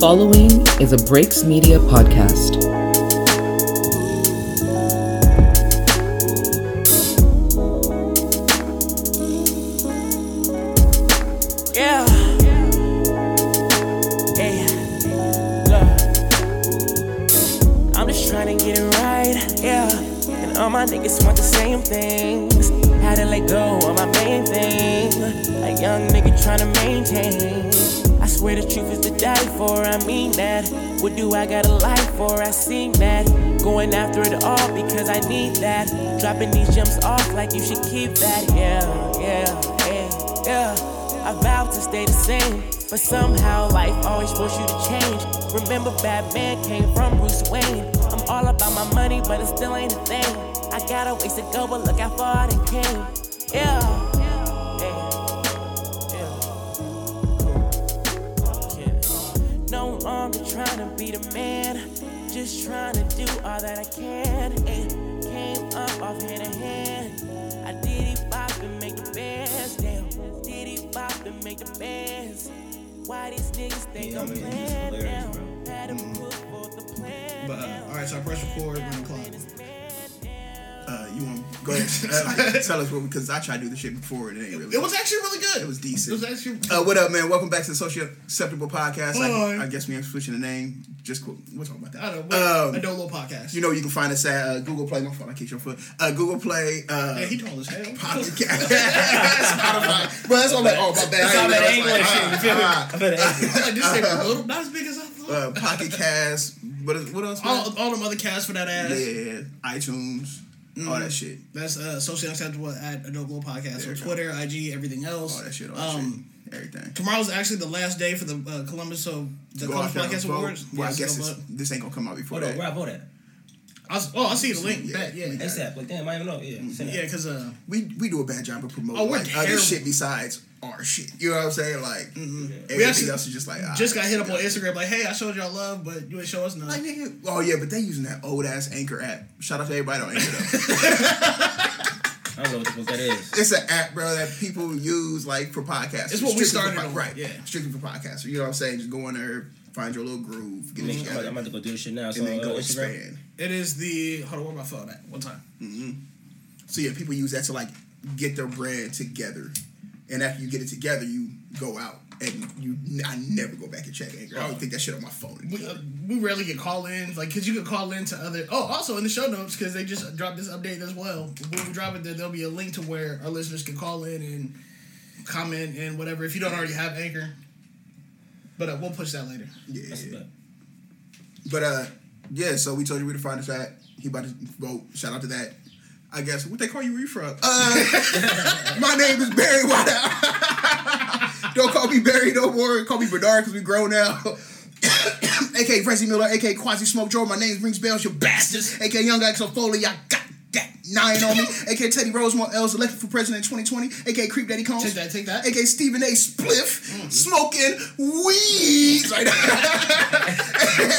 following is a Breaks Media podcast. Yeah. Hey. Look. I'm just trying to get it right. Yeah. And all my niggas want the same things. Had to let go of my main thing. A young nigga trying to maintain. Swear the truth is to die for. I mean that. What do I got a life for? I seen that. Going after it all because I need that. Dropping these gems off like you should keep that. Yeah, yeah, yeah, yeah. I vowed to stay the same, but somehow life always forced you to change. Remember, Batman came from Bruce Wayne. I'm all about my money, but it still ain't a thing. I got a ways to go, but look how far I came. Yeah. Be the man, just trying to do all that I can. And came up off hand in hand. I did it bop and make the bands, damn. Did it bop and make the bands. Why these niggas think Yeah, I'm mean, this is playing now? Had to put forth the plan. But uh, all right, so I press record on the clock. Uh, you want go ahead? Uh, tell us what because I tried to do the shit before and it ain't really. It was actually really good. It was decent. It was actually. Uh, what up, man? Welcome back to the Social Acceptable Podcast. Hi. I, I guess we ain't switching the name. Just cool. We'll talk about that. I don't know. Um, a Dolo podcast. You know, you can find us at uh, Google Play. My fault, I kicked your foot. Uh, Google Play. Uh, yeah, he told us. Hell. Pocket Cast. Spotify. But that's all like, oh, my bad. That's all that ain't English know. shit. You feel me? Ah, I feel that. this thing a little not as big as I thought. uh, Pocket Cast. What, is, what else? all, all them other casts for that ass. yeah, yeah, yeah. iTunes. All that shit. That's uh, socially acceptable at Adult Glow Podcast. There So you go. Twitter, IG, everything else. All that shit. All that um, shit. Everything. Tomorrow's actually the last day for the uh, Columbus so the Go Columbus Podcast. Awards. Well, I guess go this, ain't gonna come out before Hold on, that. where I vote at? I was, oh, I see the link. Yeah. Bet, yeah, Yeah. ASAP. Like, damn, I don't even know. Yeah, send it. yeah, because uh, we we do a bad job of promoting Oh, we're like, other shit besides our shit. You know what I'm saying? Like everything We actually else is just like ah, just got hit up on Instagram like, hey, I showed y'all love, but you ain't show us none. Like nigga, oh yeah, but they using that old ass Anchor app. Shout out to everybody on Anchor. Though. I don't know what the fuck that is. it's an app, bro, that people use like for podcasts. It's what we Strictly for started po- on, right? yeah. strictly for podcasters. You know what I'm saying? Just go in there, find your little groove, get I'm it about, together, I'm about to go do this shit now. So, and then uh, go Instagram. expand. It is the hold on, where my phone at? One time. So yeah, people use that to like get their brand together, and after you get it together, you go out and you. I never go back and check Anchor. I don't think that shit on my phone. We, uh, we rarely get call ins, like, because you can call in to other. Oh, also in the show notes, because they just dropped this update as well. When we drop it, there, there'll be a link to where our listeners can call in and comment and whatever if you don't already have Anchor. But uh, we'll push that later. Yeah, That's yeah. But uh, yeah. So we told you where to find us at. He about to vote. Shout out to that. I guess what they call you, where you from? Uh, my name is Barry White. Don't call me Barry no more. Call me Bernard because we grown now. AKA Francie Miller, AKA Quasi Smoke Joe. My name rings bells, you bastards. AKA Young Axel Foley, I got that nine on me. AKA Teddy Rosemont L's elected for president in 2020. AKA Creep Daddy Combs. Take that, take that. AKA Stephen A. Spliff, smoking weeds right now.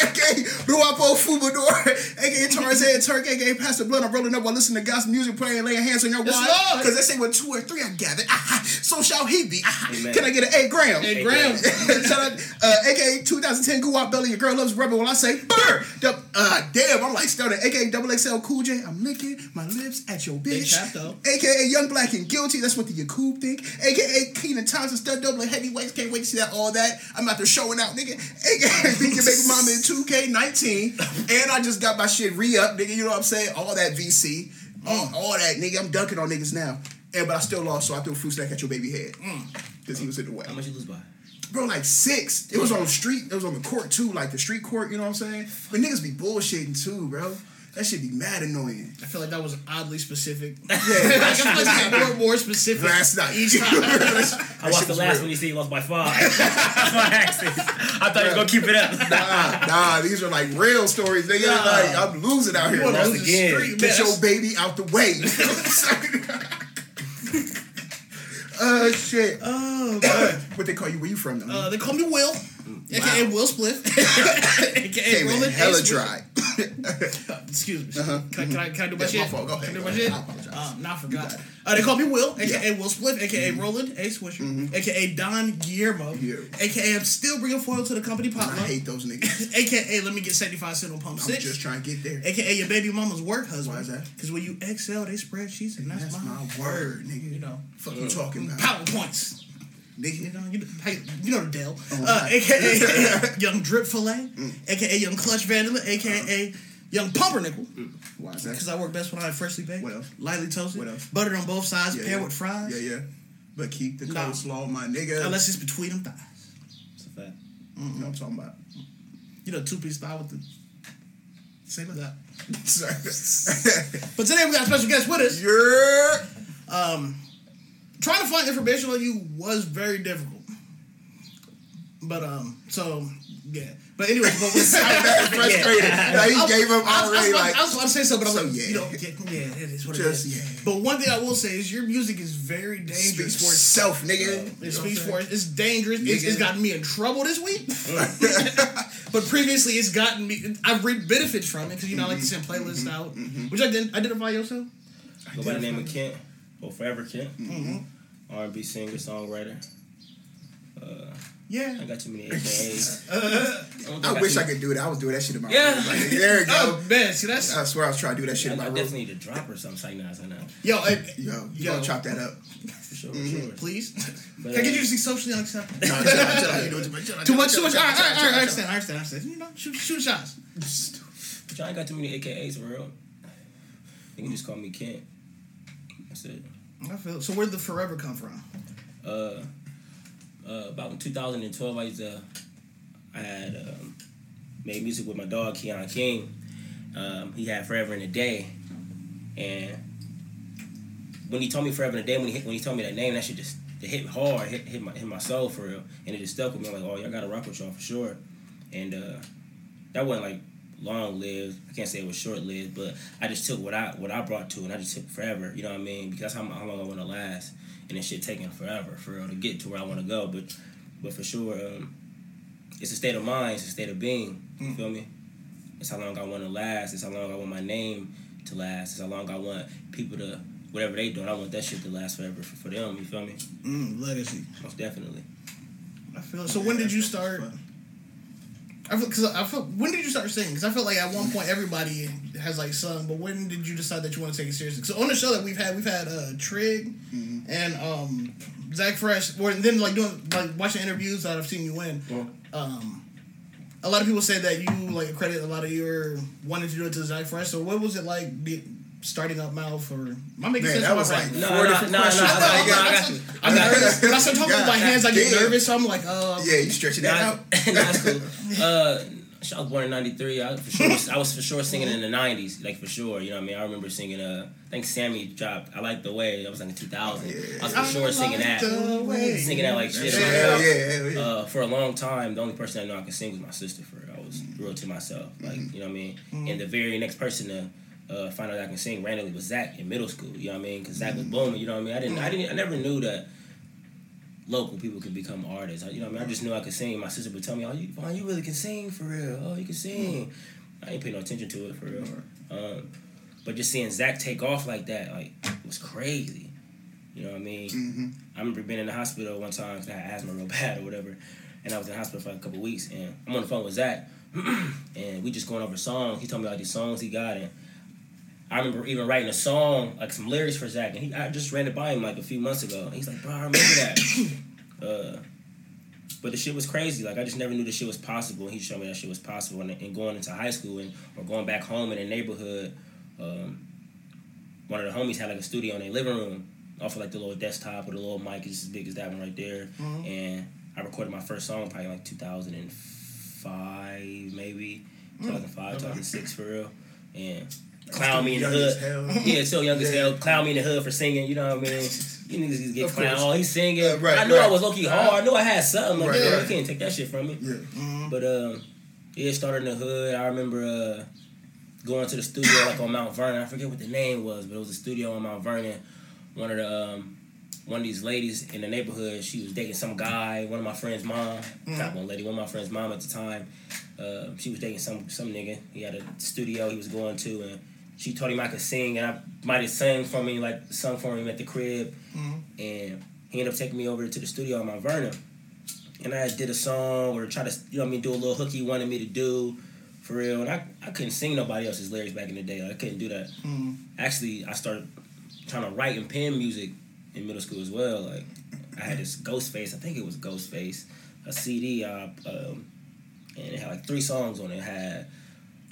AKA Luapo Fubador, AKA Tarzan Turk, AKA Pastor Blood. I'm rolling up while listening to gospel music, playing, laying hands on your wife. Because they say when two or three are gathered, ah, so shall he be. Ah, Amen. can I get an eight gram? Hey, Graham. Shout out, uh, AKA 2010 Goo Out Belly. Your girl loves rubber when I say burr. Uh, damn, I'm like starting. AKA Double XL Cool J. I'm licking my lips at your bitch. AKA Young Black and Guilty. That's what the Yakub think. AKA Keenan Thompson Stud Double Heavyweights. Can't wait to see that. All that. I'm out there showing out, nigga. AKA Beat Your Baby Mama in 2K19. And I just got my shit re up, nigga. You know what I'm saying? All that VC. All, mm. all that, nigga. I'm dunking on niggas now. And but I still lost, so I threw a fruit snack at your baby head. Mm. Because he was in the way How much you lose by? bro, like six. It was on the street. It was on the court too, like the street court. You know what I'm saying? But niggas be bullshitting too, bro. That should be mad annoying. I feel like that was oddly specific. Yeah, I feel like it's more, more specific. that's not each time. I watched the last one. You see, he lost by five. That's why I asked it. I thought he was gonna keep it up. Nah, nah, these are like real stories. Nigga, Nah. like I'm losing out here. You wanna bro. the again. street, man. Get your baby out the way. uh shit. Oh, God. What they call you? Where you from? Though? Uh, they call me Will, aka Will Spliff, aka Came in Rolling hella Ace dry. Excuse me. Can, I- can I can I do my shit? my fault. Go Can I ahead, do my shit? I apologize. Um, nah, I forgot. Uh, they call me Will, aka Yeah. Will Spliff, aka Roland A. Swisher, aka Don Guillermo, Yeah. aka I'm still bringing foil to the company I hate those niggas. aka let me get 75 cent on pump I'm six, just trying to get there. aka your baby mama's work husband. Why is that? Because when you excel, they spread sheets, and that's, That's my, my word, nigga. You know, Fuck you talking about, PowerPoints. You know, you know, hey, you know the deal. Oh, uh. AKA Young Drip Fillet, AKA Young Clutch Vandala, AKA Young Pumpernickel. Why is Because? I work best when I freshly baked. What else? Lightly toasted. What else? Buttered on both sides, Yeah, paired yeah. with fries. Yeah, yeah. But keep the Nah. coleslaw, my nigga. Unless it's between them thighs. It's a fact. you know what I'm talking about. You know, two piece thigh with the. Same as that. Sorry. But today we got a special guest with us. yeah. Um, trying to find information on you was very difficult. But um, so yeah. But anyways, but we Frustrated. Now he gave up I, was- I, already. Like, I was about to say something, but I'm So, like, yeah. you know, yeah, yeah, it is what Just, it is. yeah. But one thing I will say is your music is very dangerous for for itself, nigga. It speaks for it. It's dangerous. It's, it's gotten me in trouble this week. but previously, it's gotten me. I've reaped benefits from it because you know I like to send playlists out. Mm-hmm, mm-hmm, mm-hmm. which I didn't identify yourself? Go by the name of Kent, or Forever Kent. Mm-hmm. R&B singer, songwriter. Uh, Yeah. I got too many AKAs. I wish I could do that. I was doing that shit in my Yeah. room. Like, there you go. Oh man, see that's I swear I was trying to do that shit I, in my I room. definitely need to drop or something. Like that, now. yo. Hey, Yo, you Yo. gonna chop that up? For sure, Mm-hmm. sure. please. But, Can I get uh, you to see socially unacceptable? No, chill out, chill out. You doing too much. Chill out, Too much, out, too much. chill All right, all right, all right, I understand, I understand, I understand. You know, shoot, shoot shots. But y'all ain't got too many AKAs for real. You can just call me Kent. That's it. I feel. So where'd the forever come from? Uh, uh, about in 2012, I used to, I had um, made music with my dog Keon King. Um, he had Forever in a Day, and when he told me Forever in a Day, when he when he told me that name, that shit just it hit hard, hit hit my hit my soul for real, and it just stuck with me. I'm like, oh, y'all gotta rock with y'all for sure, and uh, that wasn't like long lived. I can't say it was short lived, but I just took what I what I brought to it, and I just took forever. You know what I mean? Because that's how, how long I want to last, and this shit taking forever for real to get to where I want to go. But but for sure, um, it's a state of mind, it's a state of being. You feel me? It's how long I want to last. It's how long I want my name to last. It's how long I want people to whatever they doing. I want that shit to last forever for, for them. You feel me? Mm, legacy. Most definitely. I feel. So when did you start? I feel because I feel. When did you start singing? Because I feel like at one point everybody has like sung, but when did you decide that you want to take it seriously? So on the show that we've had, we've had uh, Trig and um, Zach Fresh. Or then like doing like watching interviews that I've seen you in. Um, a lot of people say that you like credit a lot of your wanting to do it to Zach Fresh. So what was it like be, starting up Mouth or am I making Man, sense? that was my like? No, four no, different no, no, questions. I got, I got, I got you. I'm nervous. When I start talking with my hands, I get damn. nervous. So I'm like, uh, Yeah, you stretching that out. that's cool. Uh, I was born in '93. I for sure, was- I was for sure singing in the '90s, like for sure. You know what I mean? I remember singing. Uh, I think Sammie dropped. I like the way. That was like in 2000. I was for sure singing that, singing that like shit. Yeah, yeah, yeah. Uh, for a long time, the only person I know I could sing was my sister. For real. I was real to myself, like you know what I mean. And the very next person to uh, find out I can sing randomly was Zach in middle school. You know what I mean? Because Zach was booming. You know what I mean? I didn't. I didn't. I never knew that local people could become artists. I, you know what I mean? I just knew I could sing. My sister would tell me, "Oh, you, Vaughn, you really can sing for real. Oh, you can sing." I ain't pay no attention to it for real. Um, but just seeing Zach take off like that, like, was crazy. You know what I mean? Mm-hmm. I remember being in the hospital one time because I had asthma real bad or whatever, and I was in the hospital for a couple weeks, and I'm on the phone with Zach, and we just going over songs. He told me all these songs he got, and I remember even writing a song, like some lyrics for Zach, and he, I just ran it by him like a few months ago. And he's like, bro, I remember that. uh, but the shit was crazy. Like I just never knew the shit was possible. And he showed me that shit was possible. And, and going into high school and or going back home in the neighborhood, um, one of the homies had like a studio in their living room, off of like the little desktop with a little mic, just as big as that one right there. And I recorded my first song probably like 2005, maybe 2005, 2006 for real. And clown me in the hood. hell. Yeah, still young as hell. Clown me in the hood for singing. You know what I mean? You niggas just get clown. Oh, he's singing. Uh, right, I knew I was low key hard. I knew I had something. Like, Right, yeah, right. you can't take that shit from me. Yeah. But um, yeah, it started in the hood. I remember uh, going to the studio like on Mount Vernon. I forget what the name was, but it was a studio on Mount Vernon. One of the um, one of these ladies in the neighborhood, she was dating some guy. One of my friend's mom, not one lady, one of my friend's mom at the time. Uh, she was dating some some nigga. He had a studio he was going to, and she told him I could sing, and I might have sang for me, like sung for him at the crib, and he ended up taking me over to the studio on Mount Vernon, and I did a song or try to, you know, I mean, do a little hook he wanted me to do, for real, and I, I couldn't sing nobody else's lyrics back in the day, like, I couldn't do that. Actually, I started trying to write and pen music in middle school as well, like. I had this Ghostface, I think it was Ghostface, a CD, uh, um, and it had like three songs on it. It had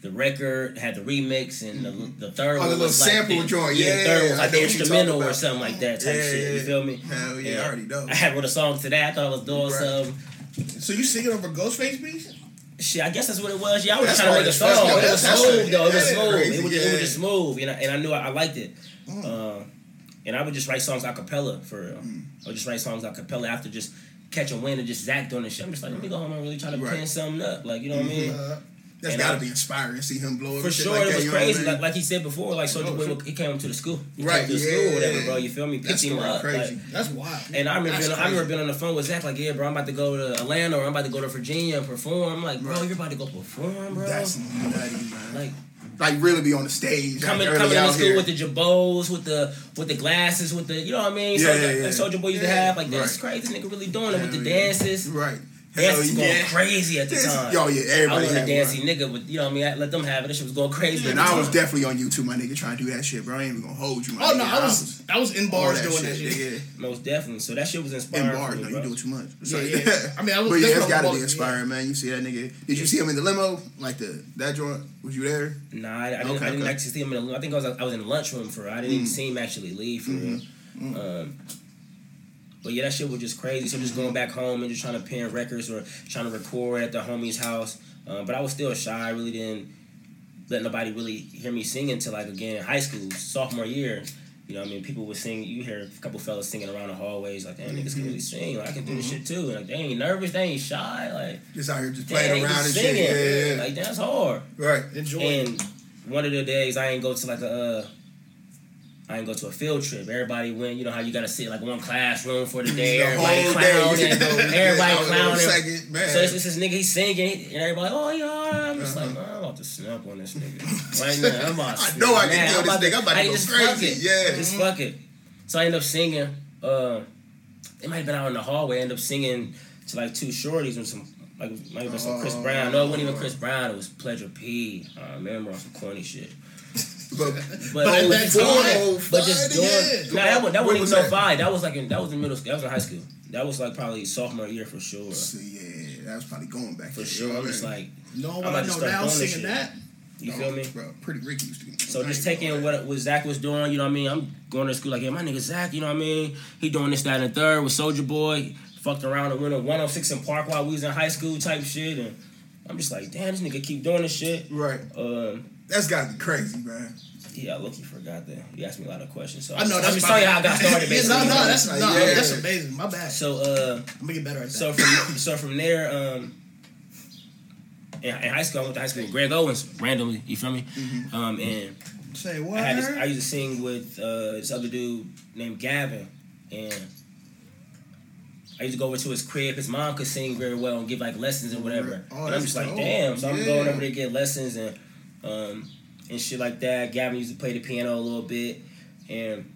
the record, had the remix, and the, the third Oh, one the was like sample the, joint. Yeah, the Yeah, third one was like the instrumental or something like that type Yeah, shit. You feel me? Hell yeah, I already know. I had wrote a song to that. I thought I was doing Right. something. So you singing over Ghostface beats? Shit, I guess that's what it was. Yeah, I was That's trying to make a song. That's- it was smooth though. It was yeah, smooth. crazy, it was just, it was just smooth, and I, and I knew I, I liked it. Mm. Uh, and I would just write songs a cappella for real. Mm. I would just write songs a cappella after just catch a wind and just zack on the shit. I'm just like, let me go home and really try to Right. pin something up. Like, you know what I mean? That's got to be inspiring. See him blow up. For sure, like it was you know what I crazy. Like, like he said before, like Soulja Boy, he came to the school. He Right, came to the yeah, school, or whatever, bro. You feel me? That Picked him up. crazy. Like, that's wild. and I remember, being, I remember being on the phone with Zach, like, yeah, bro, I'm about to go to Atlanta or I'm about to go to Virginia and perform. I'm like, bro, you're about to go perform, bro. That's nutty, man. like Like really be on the stage. coming like, coming early to out school here. with the jabos, with the with the glasses, with the you know what I mean? Yeah, so yeah, like, yeah. Soulja Boy used to have like that's right. crazy. This nigga really doing it with the yeah. dances. Right. Hell was going yeah. crazy at the This- time. Yo, yeah, I everybody wasn't a had dancey one. nigga, but you know what I mean? I let them have it. That shit was going crazy. at And I was time. definitely on YouTube, my nigga, trying to do that shit, bro. I ain't even gonna hold you, my Oh nigga. no, I was I was in all bars doing that shit. nigga. most definitely. So that shit was inspiring. In bars, me, no, bro. you doing too much. Yeah, So, yeah. I mean, I was- but yeah, it's gotta be walking- inspiring, man. You see that nigga? Did you see him in the limo? Like the that joint? Was you there? Nah, I, I didn't, Okay, I didn't actually see him in the. I think I was I was in the lunchroom for. I didn't mm. even see him actually leave for real. Mm-hmm. Mm. Um, But yeah, that shit was just crazy. So just going back home and just trying to pen records or trying to record at the homie's house. Um, but I was still shy. I really didn't let nobody really hear me sing until like again in high school, sophomore year. You know, what I mean, people would sing. You hear a couple fellas singing around the hallways, like, "Damn, niggas can really sing. Like, I can do this shit too." And like, they ain't nervous, they ain't shy. Like, Just out here just playing around just and singing. shit. Yeah, yeah, Like, that's hard. Right. Enjoy. And one of the days I ain't go to like a uh, I ain't go to a field trip. Everybody went, you know how you gotta sit like one classroom for the day, The everybody clowning, everybody Yeah, I was on clowning. second, man. So it's, it's this nigga, he's singing, and everybody, oh yeah, I'm just like, man, I'm about to snap on this nigga. Right now, I'm about to Uh-huh. I know I can kill this nigga. I'm about to I go just crazy. Fuck it. Yeah. just fuck it. So I end up singing. Uh, it might have been out in the hallway. I end up singing to like two shorties and some. Like might have been some Chris Oh. Brown. No, it wasn't even Chris Brown. It was Pleasure P. I remember on some corny shit. But, But, But that's doing all but just doing. Nah, that, that wasn't was even no five. That was like in that was in middle school. That was in high school. That was like probably sophomore year for sure. So, yeah, that was probably going back For sure. I'm just like, no I'm about I to know start now singing that. you mean? feel me? Bro, pretty Ricky used to. be. So just taking what what Zach was doing, you know what I mean? I'm going to school like, yeah, my nigga Zach, you know what I mean? He doing this, that, and the third with Soulja Boy. Fucked around and went to 106 & Park while we was in high school type shit. And I'm just like, damn, this nigga keep doing this shit. Right. Um, That's gotta be crazy, man. yeah, I look, you forgot that. You asked me a lot of questions. So I know I'm that's just my telling you how I got started, Yeah, basically. no, no, that's Like, no, yeah. that's amazing. My bad. So, uh, I'm gonna get better at that. So from so from there, um, in, in high school, I went to high school with Greg Owens randomly. You feel me? Um, and say what? I had this, I used to sing with uh, this other dude named Gavin, and I used to go over to his crib. His mom could sing very well and give like lessons or whatever. Oh, and I'm that's just like, dope. damn. So I'm Yeah. going over to get lessons and um, and shit like that. Gavin used to play the piano a little bit, and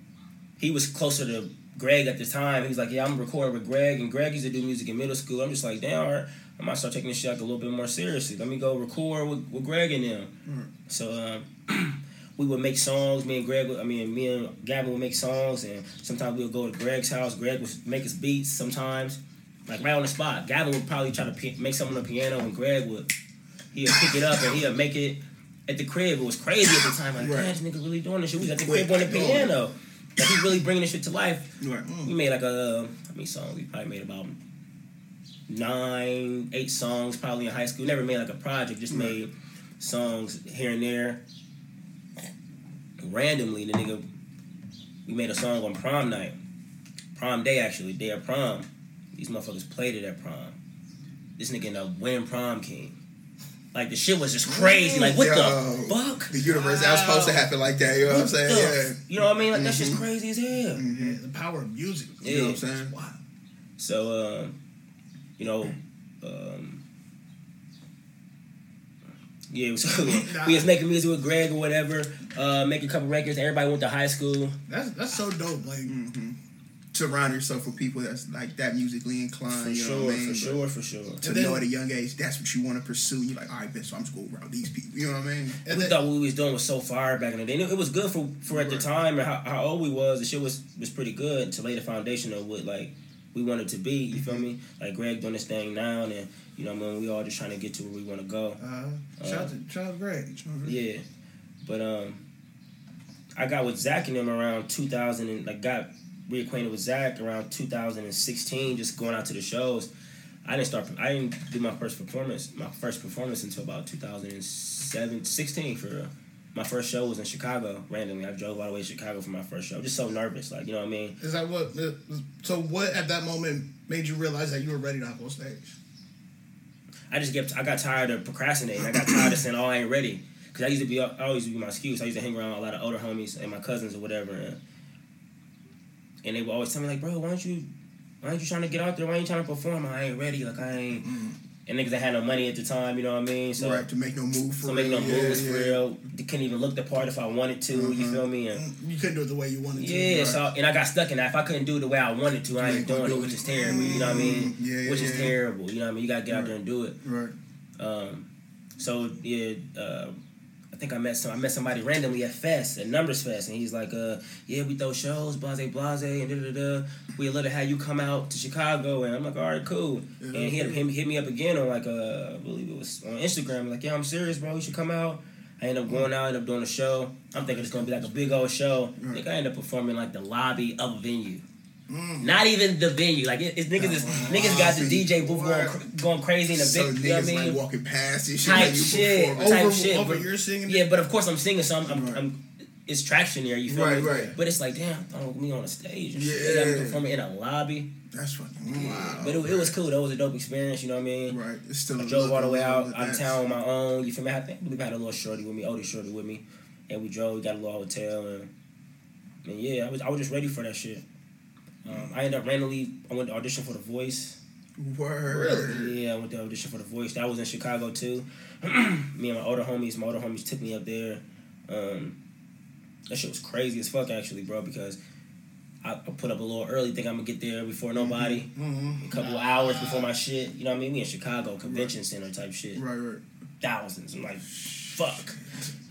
he was closer to Greg at the time. He was like, yeah, I'm recording with Greg, and Greg used to do music in middle school. I'm just like, damn, all right, I might start taking this shit like a little bit more seriously. Let me go record with, with Greg and them. So um, we would make songs. Me and Greg, would, I mean, me and Gavin would make songs, and sometimes we would go to Greg's house. Greg would make us beats sometimes, like right on the spot. Gavin would probably try to pi- make something on the piano, and Greg would he'd pick it up and he'd make it at the crib. It was crazy at the time. Like, Right. man, this nigga really doing this shit. We got the crib on the piano. Like, he really bringing this shit to life. Right. We made like a how many songs? We probably made about nine, eight songs probably in high school. Never made like a project. Just made songs here and there. Randomly, the nigga, we made a song on prom night, prom day actually, day of prom. These motherfuckers played it at prom. This nigga ended up winning prom king. Like the shit was just crazy. Like what Yo. the fuck? The universe, that was supposed to happen like that, you know what I'm saying? the Yeah. You know what I mean? Like that's just crazy as hell. Yeah, the power of music. You know what I'm saying? Wow. So, um, you know, um, Yeah, so Nah. we was making music with Greg or whatever, uh, making a couple records. Everybody went to high school. That's that's so dope. Like Surround yourself with people that's like that musically inclined. For you know sure, what I mean? for sure, for sure. To And then- know at a young age that's what you want to pursue. You're like, all right, bitch, so I'm just going around these people. You know what I mean? and we then, thought what we was doing was so fire back in the day. And It was good for for at the time and how, how old we was. The shit was was pretty good to lay the foundation of what like we wanted to be. You feel me? Like Greg doing this thing now, and you know, what I mean, we all just trying to get to where we want to go. uh, shout out to shout out Greg. Yeah, but um, I got with Zach and them around 2000 and like got reacquainted with Zach around 2016, just going out to the shows. I didn't start. I didn't do my first performance. My first performance until about 2007, 16 for real. My first show was in Chicago. Randomly, I drove all the way to Chicago for my first show. Just so nervous, like you know what I mean. Is that what? So what at that moment made you realize that you were ready to hop on stage? I just get. I got tired of procrastinating. I got tired of saying, "Oh, I ain't ready." Because I used to be. I always be my excuse. I used to hang around a lot of older homies and my cousins or whatever, and, and they would always tell me like, "Bro, why don't you, why aren't you trying to get out there? Why ain't you trying to perform? I ain't ready. Like I ain't." And niggas that had no money at the time, you know what I mean? So, right, to make no move for so making no real. moves yeah, for real. They couldn't even look the part if I wanted to. You feel me? And You couldn't do it the way you wanted to. yeah, right? so and I got stuck in that. If I couldn't do it the way I wanted to, I You ain't ain't gonna doing do it, it. which is terrible. You know what I mean? Yeah, yeah, which is yeah. terrible. You know what I mean? You gotta get out there and do it. Right. Um, so yeah, uh, I think I met some. I met somebody randomly at Fest, at Numbers Fest, and he's like, uh, "Yeah, we throw shows, blase, blase, and da da da. We love to have you come out to Chicago." And I'm like, "All right, cool." And he him hit me up again on like, uh, I believe it was on Instagram. Like, "Yeah, I'm serious, bro. You should come out." I end up going out, end up doing a show. I'm thinking it's gonna be like a big old show. I think I end up performing like the lobby of a venue. Mm. Not even the venue. Like it, it's niggas, is, uh-huh. niggas got the DJ booth going, cr- going crazy in the So big. You know what I mean? like walking past and shit. Type like shit. Type over shit, over but- you're singing. Yeah, but of course I'm singing, so I'm, I'm, Right. I'm it's traction there. You feel Right, me? right. But it's like, damn, oh, me on a stage. And shit. Yeah. I'm performing in a lobby. That's fucking wow. But it, it was cool. That was a dope experience. You know what I mean? Right. It's still I drove all the way out look- out of town on my own. You feel me? I think we had a little shorty with me, older shorty with me, and we drove. We got a little hotel, and, and yeah, I was I was just ready for that shit. Um, I ended up randomly. I went to audition for The Voice. Word. Yeah, I went to audition for The Voice. That was in Chicago too. me and my older homies, my older homies took me up there. Um, that shit was crazy as fuck actually, bro. Because I, I put up a little early, think I'm gonna get there before nobody. Mm-hmm. A couple of hours before my shit. You know what I mean? Me in Chicago convention center type shit. Right, right. Thousands. I'm like, fuck.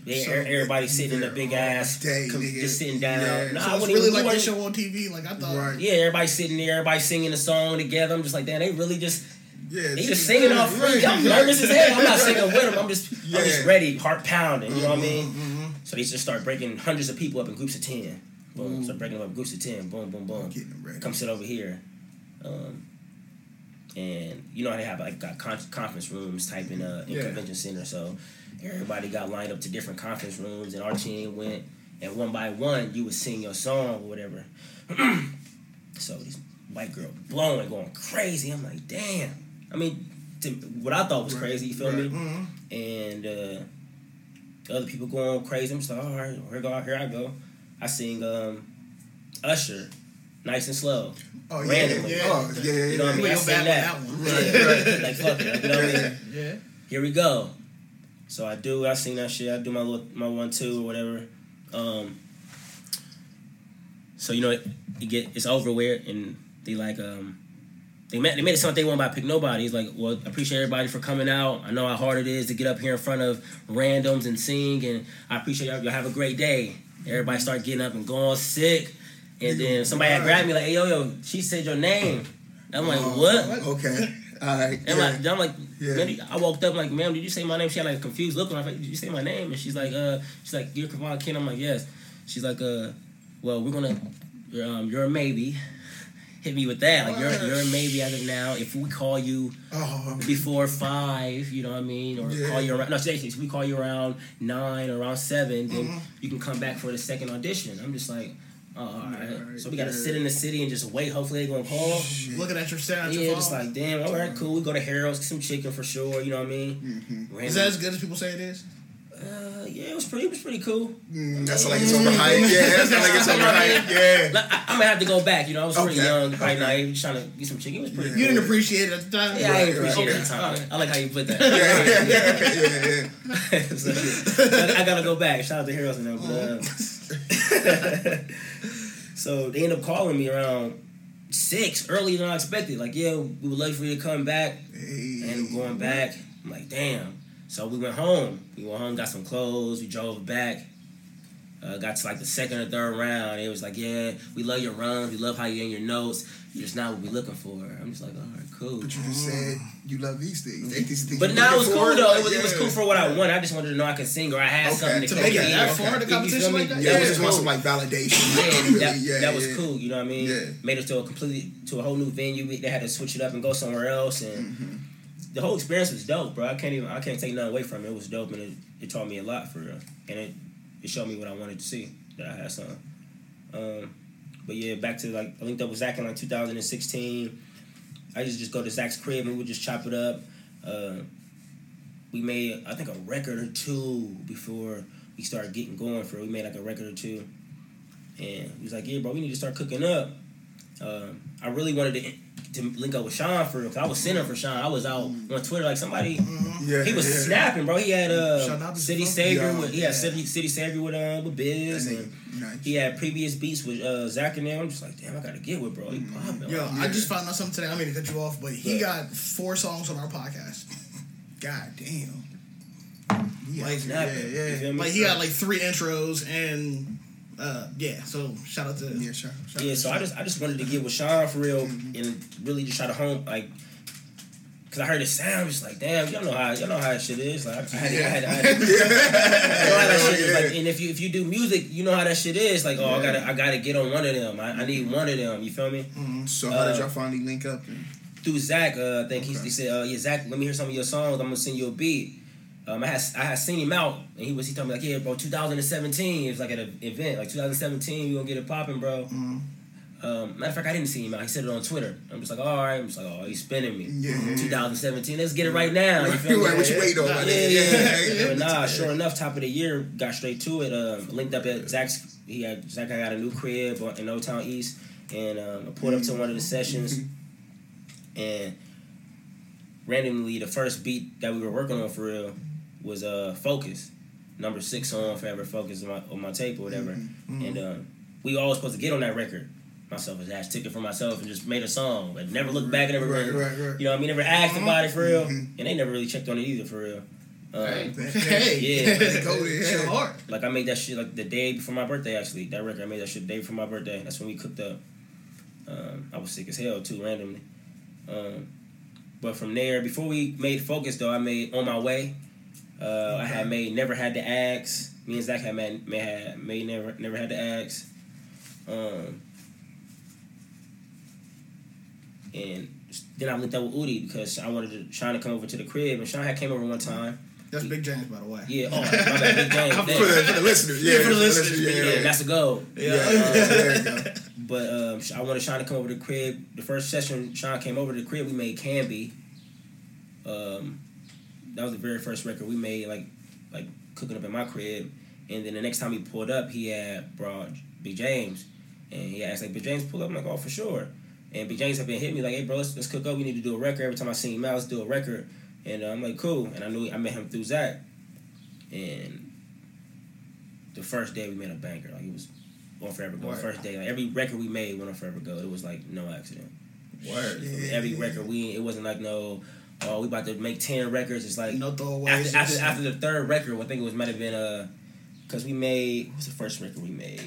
Yeah, So, er- everybody sitting in a big ass, day, com- just sitting down. Yeah. Nah, So I it's wouldn't really like we show on TV. Like I thought. Right. Yeah, everybody sitting there, everybody singing a song together. I'm just like, damn, they really just Yeah. they just singing off free. I'm nervous as hell. I'm not singing with them. I'm just, I'm just Mm-hmm, ready, heart pounding. You know what I mean? So they just start breaking hundreds of people up in groups of ten. Boom. Start breaking them up groups of ten. Boom, boom, boom. Ready. Come sit over here. Um, and you know how they have like got con- conference rooms type in uh in Yeah. convention center. So everybody got lined up to different conference rooms, and our team went. And one by one, you would sing your song or whatever. so this white girl blowing, going crazy. I'm like, damn. I mean, to, what I thought was Right, crazy. You feel right. me? Mhm. and uh, the other people going crazy. I'm just like, all right, here go, here I go. I sing um, Usher, nice and slow. Oh yeah. Randomly. Yeah. Oh yeah. yeah, You know what I mean? I ain't sing bad that. that one. Right, right. like fuck it, you know what I mean? Yeah. Here we go. So I do. I sing that shit. I do my little my one two or whatever. Um, so you know, it, it get it's over with, and they like um. They made, they made it something they want by pick nobody. He's like, well, I appreciate everybody for coming out. I know how hard it is to get up here in front of randoms and sing, and I appreciate y'all. Y'all have a great day. Everybody start getting up and going sick, and then somebody had grabbed me like, hey yo yo, she said your name. I'm like, what? Okay. All right. And yeah. like, I'm like, Yeah. man, I walked up like, ma'am, did you say my name? She had like a confused look on her face. Did you say my name? And she's like, uh, she's like, you're Kavon Ken. I'm like, yes. She's like, uh, well, we're gonna, you're, um, you're a maybe. Hit me with that. Like, you're, you're a maybe as of now. If we call you Oh. before five, you know what I mean, or Yeah. call you around. No, seriously, if we call you around nine or around seven, then Mm-hmm. you can come back for the second audition. I'm just like, oh, all right. Right, So we gotta yeah. sit in the city and just wait. Hopefully they're gonna call. Looking at your sound. Yeah, just like damn. All right, cool. We go to Harold's, get some chicken for sure. You know what I mean? Mm-hmm. Is that as good as people say it is? Uh, yeah, it was pretty. It was pretty cool. Mm, that's like it's overhyped. Yeah, that's like it's overhyped. Yeah. Like, I, I'm gonna have to go back. You know, I was pretty Okay, young, right okay. now. He was trying to get some chicken. It was pretty. You cool. didn't appreciate it at the time. Yeah, I Right, didn't appreciate right, it at the okay. time. I like how you put that. Yeah, yeah, yeah, yeah. so, I gotta go back. Shout out to Harold's and them. But, uh, so they end up calling me around six, earlier than I expected. Like, yeah, we would like for you to come back. Hey. And I'm going back. I'm like, damn. So we went home. We went home, got some clothes. We drove back. Uh, got to like the second or third round. It was like, yeah, we love your runs. We love how you in your notes. You're just not what we're looking for. I'm just like, all right, cool. But you just said you love these things. Ain't these things But now it was cool though. It was, it was cool for what I wanted. I just wanted to know I could sing or I had Okay. something to, To kick make it in. that okay. far, the competition me? like that. Yeah, it was just cool. some like validation. Yeah, Really, that, yeah, that was yeah. cool. You know what I mean? Yeah. Made us to a completely to a whole new venue. They had to switch it up and go somewhere else, and Mm-hmm. the whole experience was dope, bro. I can't even I can't take nothing away from it. It was dope, and it, it taught me a lot for real, and it it showed me what I wanted to see that I had something. Um, but yeah, back to like I linked up with Zach in like 2016. I used to just go to Zach's crib and we would just chop it up. Uh, we made I think a record or two before we started getting going for it. We made like a record or two. And he was like, "Yeah, bro, we need to start cooking up." Um, I really wanted to to link up with Sean for real. because I was sending for Sean. I was out on Twitter like somebody. Yeah, He was yeah. snapping, bro. He had Shout uh out City Sean. Savior. Yeah, with, he had yeah. City, City Savior with uh with Biz and. nigga, nice. He had previous beats with uh, Zach and them. I'm just like, damn, I gotta get with bro. He popping. Yo, Yeah. I just found out something today. I mean to cut you off, but he Yeah. got four songs on our podcast. God damn. Yeah, Like, yeah, snapping. yeah, You feel yeah. me? Like he got like three intros and uh yeah. So shout out to Yeah, sure. sure. Yeah, so I just I just wanted to get with Sean for real and really just try to home like. Cause I heard it sound just like damn, y'all know how y'all know how that shit is. Like I had, I had, I had, I know how that shit is. Like, and if you if you do music, you know how that shit is. Like, oh, I gotta I gotta get on one of them. I, I need one of them. You feel me? So how did Uh, y'all finally link up? And, Through Zach, uh, I think he, Okay. he said, uh, "Yeah, Zach, let me hear some of your songs. I'm gonna send you a beat." Um, I had I had seen him out, and he was he told me like, "Yeah, bro, 2017. It was like at an event, like 2017. We gonna get it popping, bro." Um, matter of fact, I didn't see him out. He said it on Twitter. I'm just like, all right. I'm just like, oh, he's spinning me. Yeah, yeah, yeah. 2017. Let's get it right now. You feel me? What you wait on? My Yeah, yeah, yeah. Nah, sure enough, top of the year, got straight to it. Um, linked up at Zach's. He had Zach. I got a new crib in Old Town East, and um, I pulled up to one of the sessions, and randomly, the first beat that we were working on for real was uh Focus, number six on Forever Focus on my on my tape or whatever, and um, we all supposed to get on that record. Myself as ass took it for myself and just made a song, but never looked back and never Right, right, right. you know, what I mean, never asked about it for real, Mhm. and they never really checked on it either for real. Um, Hey, Yeah. Go there, shit yeah. hard. like I made that shit like the day before my birthday. Actually, that record I made that shit the day before my birthday. That's when we cooked up. Um, I was sick as hell too, randomly. Um, but from there, before we made Focus though, I made On My Way. Uh, I had made Never Had to Ask. Me and Zach had made, made, had made Never Never Had to Ask. Um, and then I linked up with Udi because I wanted to, Sean to come over to the crib, and Sean had came over one time. That's Big James, by the way. Yeah, oh, my bad, Big James. For the, for the listeners, yeah, for the listeners, yeah, Yeah, yeah. that's a goal. Yeah, there you go. But um, I wanted Sean to come over to the crib. The first session Sean came over to the crib, we made Canby. Um, that was the very first record we made, like like cooking up in my crib. And then the next time he pulled up, he had brought Big James, and he asked like, "Big James, pull up." I'm like, "Oh, for sure." And Big James had been hitting me like, "Hey, bro, let's, let's cook up. We need to do a record." Every time I see him out, let's do a record. And uh, I'm like, "Cool." And I knew I met him through Zach, and the first day we made a banker. Like it was on Forever Go. Word. First day, like every record we made went on Forever Go. It was like no accident. Word. Every record we, it wasn't like no, oh we about to make ten records. It's like No throwaways. after, after, after the third record, I think it was might have been uh, cause we made what's the first record we made?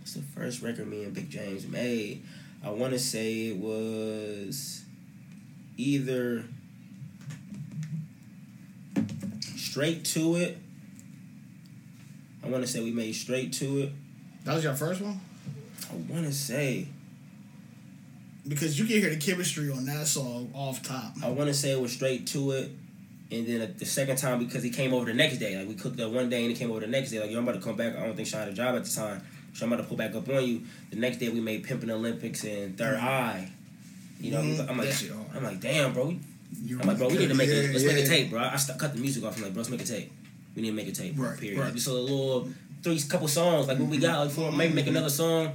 What's the first record me and Big James made? I want to say it was either straight to it. I want to say we made straight to it. That was your first one? I want to say Because you can hear the chemistry on that song off top. I want to say it was straight to it. And then the second time because he came over the next day, like we cooked up one day and he came over the next day. Like yo, I'm about to come back. I don't think Sean had a job at the time, so I'm about to pull back up on you. The next day we made Pimpin' Olympics and 3rd mm-hmm. Eye. You know, Mhm. I'm like, shit. I'm like, damn, bro, we, You I'm like, bro, we need to make a, Yeah, let's make a tape, bro. I st- cut the music off. I'm like, bro, let's make a tape. We need to make a tape. Right, Period. right. Just a little three couple songs like what we mm-hmm. got like four, maybe make mm-hmm. another song.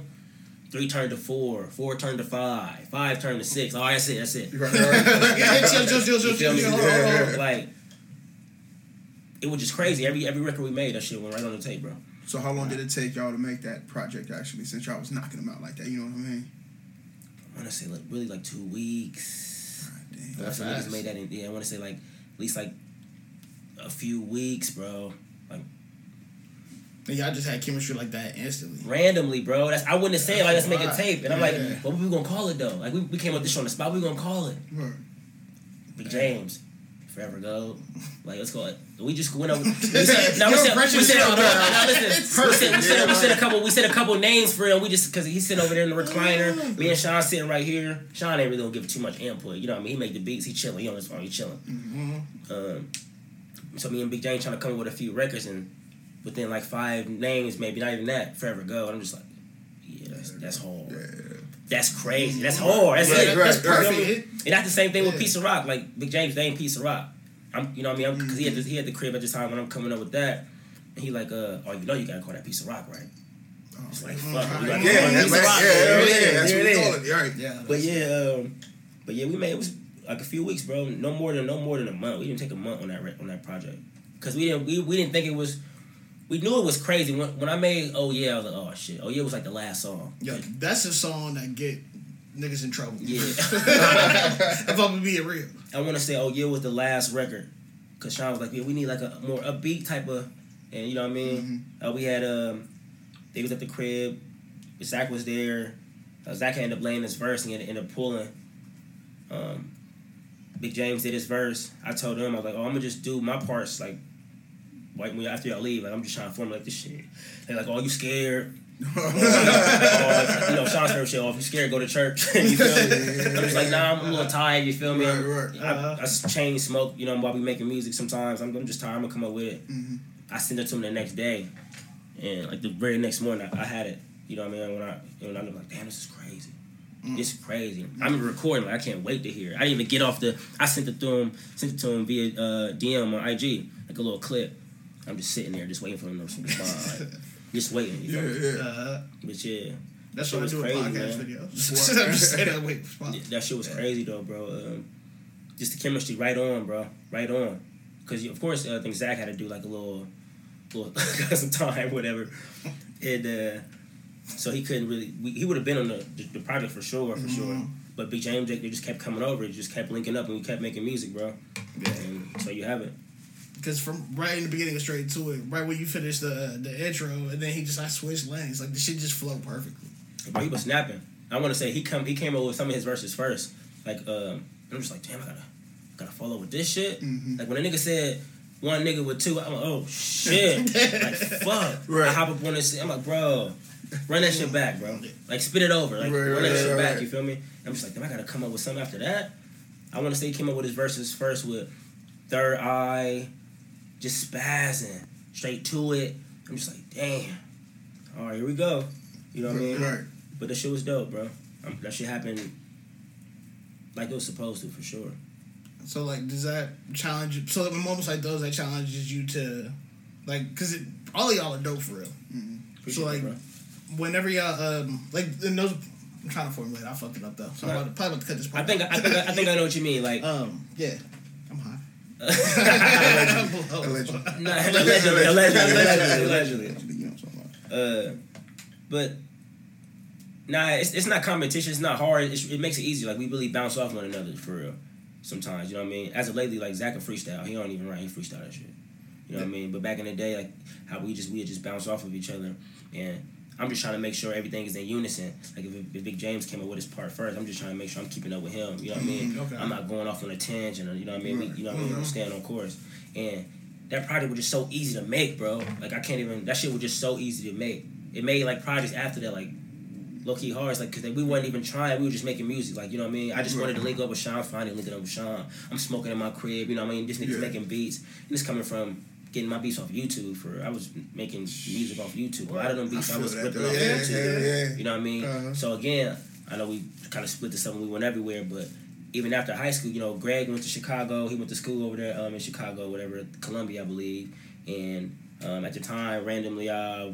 Three turned to four, four turned to five, five turned to six. All right, that's it, that's it. Right, right. Like it was just crazy. Every every record we made, that shit went right on the tape, bro. So how long did it take y'all to make that project actually? Since y'all was knocking them out like that, you know what I mean? I want to say like really like two weeks. God damn. I That's niggas fast. made that in. Yeah, I want to say like at least like a few weeks, bro. Like And y'all just had chemistry like that instantly. randomly, bro. That's I wouldn't have said like let's make a tape, and I'm like, what we gonna call it though? Like we, we came up with this on the spot. We gonna call it Right. Big James. Forever go. Like let's call it. We just went over. We said, no, we said, we said, no, no, no, listen. We said, we, said, we said a couple. We said a couple names for him. We just because he's sitting over there in the recliner. Me and Sean sitting right here. Sean ain't really gonna give too much input. You know what I mean? He make the beats. He chilling. He on his phone. He chilling. Mm-hmm. Um, so me and Big James trying to come up with a few records and within like five names, maybe not even that, Forever Go. And I'm just like, yeah, that's that's hard. Yeah. That's crazy. That's hard. That's Right, it. right, that's right. perfect. And that's the same thing with Piece of Rock. Like Big James, they ain't Piece of Rock. I'm, you know what I mean? Because he had the, he had the crib at the time when I'm coming up with that, and he like, uh, oh, you know, you gotta call that Piece of Rock, right? It's like, fuck, it, we gotta Yeah, that's Piece right. of Rock. Yeah, There yeah, yeah, that's what we call it. Right. Yeah. But yeah, um, but yeah, we made it was like a few weeks, bro. No more than no more than a month. We didn't take a month on that on that project because we didn't we, we didn't think it was. We knew it was crazy when when I made Oh Yeah. I was like, oh shit. Oh Yeah was like the last song. Yo, that's a song that get niggas in trouble. Yeah. if I'm being real. I want to say Oh Yeah was the last record because Sean was like, yeah, we need like a more upbeat type of, and you know what I mean. Uh, we had um, they was at the crib. Zach was there. Uh, Zach ended up laying his verse and he ended up pulling. Um, Big James did his verse. I told him I was like, oh, I'm gonna just do my parts like. Like when after y'all leave, like I'm just trying to formulate this shit. They're like, "Oh, you scared?" or, you know, Sean's favorite shit. Oh, if you scared, go to church. you feel me? I'm just like, nah, I'm a little tired. You feel me? Right, right. I, I chain smoke. You know, while we making music, sometimes I'm, I'm just tired. I'm gonna come up with it. Mhm. I send it to him the next day, and like the very next morning, I, I had it. You know what I mean? When I when I'm like, damn, this is crazy. This is crazy. I'm recording. Like I can't wait to hear. it. I didn't even get off the. I sent it to him. Sent it to him via uh, DM on IG, like a little clip. I'm just sitting there, just waiting for him to respond. Like, just waiting. You Yeah, yeah. Uh, But yeah, that's what I was do with crazy, podcast man. videos. I'm just saying that wait. respond. Yeah, that shit was crazy though, bro. Um, just the chemistry, right on, bro, right on. Because of course, uh, I think Zach had to do like a little, little some time, whatever, and uh, so he couldn't really. We, he would have been on the, the, the project for sure, for sure. But Big James, they just kept coming over. It just kept linking up, and we kept making music, bro. Yeah. And so you have it. Because from right in the beginning, straight to it, right when you finish the the intro, and then he just I switched lanes. Like the shit just flowed perfectly. Bro, he was snapping. I want to say he come he came up with some of his verses first. Like um, I'm just like, damn, I gotta gotta follow with this shit. Mhm. Like when a nigga said one nigga with two, I'm like, oh shit, like fuck. Right. I hop up on this. I'm like, bro, run that shit back, bro. Like spit it over, like Right, run right, that shit back. You feel me? I'm just like, damn, I gotta come up with something after that. I want to say he came up with his verses first with third eye, just spazzing straight to it. I'm just like, damn. All right, here we go. You know what I mean? Right. But the shit was dope, bro. Um, that shit happened like it was supposed to, for sure. So like, does that challenge? So in moments like those, that challenges you to, like, cause it, all of y'all are dope for real. Appreciate So, it, like, bro. Whenever y'all um like in those, I'm trying to formulate. I fucked it up though. So I'm about to, probably about to cut this part. I think I think I think I know what you mean. Like, Um. Yeah. Allegedly. allegedly, allegedly, allegedly, allegedly. You know what I'm talking about. Uh, but nah, it's, it's not competition. It's not hard. It's, it makes it easy. Like we really bounce off one another for real. Sometimes, you know what I mean. As of lately, like Zach can freestyle. He don't even write. He freestyle that shit. You know what I mean. But back in the day, like how we just we just bounce off of each other, and I'm just trying to make sure everything is in unison. Like if, if Big James came up with his part first, I'm just trying to make sure I'm keeping up with him. You know what I mm-hmm. mean. Okay. I'm not going off on a tangent. Or, you know what I mean. We, you know what I mean. Right. I'm staying on course, and that project was just so easy to make, bro. Like I can't even. That shit was just so easy to make. It made like projects after that, like low key hard. It's like because we wasn't even trying. We were just making music. Like you know what I mean. I just wanted to link up with Sean. Finally linking up with Sean. I'm smoking in my crib. You know what I mean. This nigga's Yeah. making beats. And it's coming from getting my beats off YouTube. For I was making music off YouTube. A lot of them beats I, feel was that, ripping off Yeah, YouTube. yeah, yeah. You know what I mean. Uh-huh. So again, I know we kind of split this up and we went everywhere, but even after high school, you know, Greg went to Chicago. He went to school over there um, in Chicago, whatever, Columbia, I believe. And um, at the time, randomly, uh,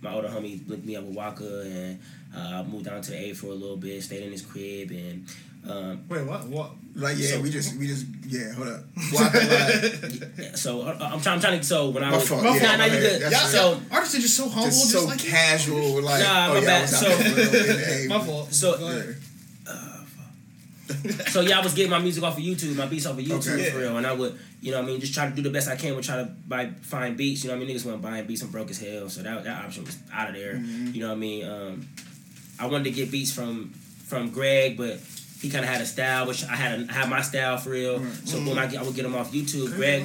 my older homie linked me up with Waka, and uh, I moved down to the A for a little bit, stayed in his crib, and um, Wait, what? What? Like yeah, So- we just we just yeah. Hold up. Yeah, so uh, I'm trying, I'm trying to. So when I My was, fault, nah, yeah, nah, you good. bad. That's So right. Artists are just so humble, Just just, so like casual, like Nah, oh my yeah, bad. was So- there for a little bit, hey, My fault. So- Go ahead. So yeah, I was getting my music off of YouTube, my beats off of YouTube Okay. for real, and I would, you know, what I mean, just try to do the best I can with try to buy find beats. You know, what I mean, niggas weren't buying beats and broke as hell, so that that option was out of there. You know, what I mean, um, I wanted to get beats from from Greg, but he kind of had a style, which I had a, I had my style for real. So when I get, I would get them off YouTube. Greg,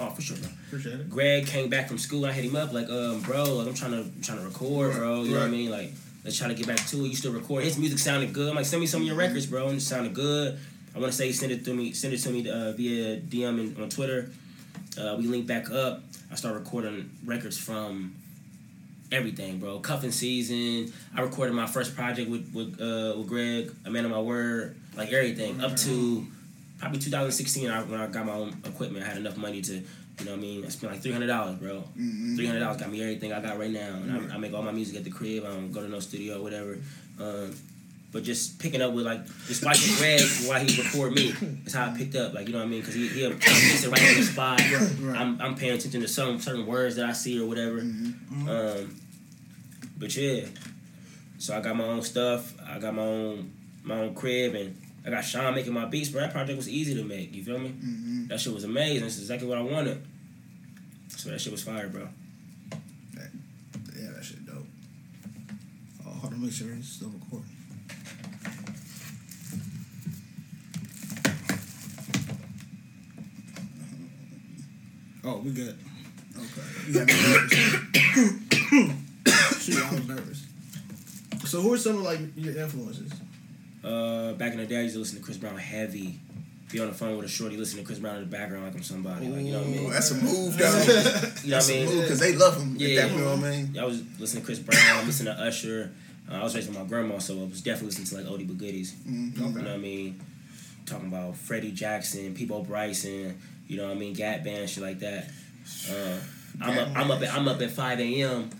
oh for sure, bro. Appreciate it. Greg came back from school. I hit him up like, um, bro, like I'm trying to I'm trying to record, bro. You know what I mean? Like, let's try to get back to it. You still record? His music sounded good. I'm like, send me some of your records, bro. And it sounded good. I want to say send it to me, send it to me uh, via DM and, on Twitter. Uh, we linked back up. I started recording records from everything, bro. Cuffing season. I recorded my first project with with uh, with Greg, a man of my word, like everything up to probably 2016 I, when I got my own equipment. I had enough money to, you know, what I mean, I spent like three hundred dollars, bro. Three hundred dollars got me everything I got right now, and I, I make all my music at the crib. I don't go to no studio, or whatever. Um, but just picking up with like just watching Greg while he record me is how I picked up. Like you know what I mean? Because he he he right on the spot. right. I'm I'm paying attention to some certain words that I see or whatever. Um, but yeah, so I got my own stuff. I got my own my own crib, and I got Sean making my beats. Bro, that project was easy to make. You feel me? Mhm. That shit was amazing. That's exactly what I wanted. So that shit was fire, bro. Yeah, that shit dope. Oh, hold on, make sure it's still recording. Oh, we good. Okay. You have me nervous. Shoot, I was nervous. So, who are some of like your influences? Uh, back in the day, I used to listen to Chris Brown heavy. Be on the phone with a shorty, listen to Chris Brown in the background like I'm somebody. Like you know what I mean? That's a move, though. You know what That's I a mean? move because they love him. Yeah. Yeah. You know what I mean? I was listening to Chris Brown, listening to Usher. Uh, I was raised with my grandma, so I was definitely listening to like oldie but goodies. Mhm. You know what I mean? Talking about Freddie Jackson, Peabo Bryson, you know what I mean? Gap Band, shit like that. Uh, I'm up, I'm up, at, I'm up at 5 a.m.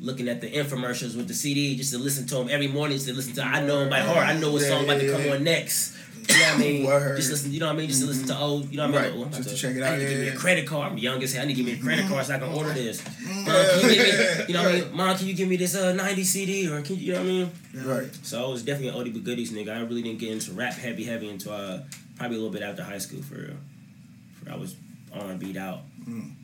looking at the infomercials with the CD just to listen to them every morning. Just to listen to, I know them by heart. I know what song about to come on next. You know what I mean? Word. Just listen, you know what I mean? Just to listen to old, you know what I mean? Right. Oh, Just to check it out, I need to give me a credit card. I'm young as hell. I need to give me a credit card so I can order this. Mom, can you give me, you know what I mean? Mom, can you give me this uh 90 CD or can you, you know what I mean? Right. So I was definitely an oldie but goodies nigga. I really didn't get into rap heavy heavy until uh, probably a little bit after high school for real. For I was on beat out.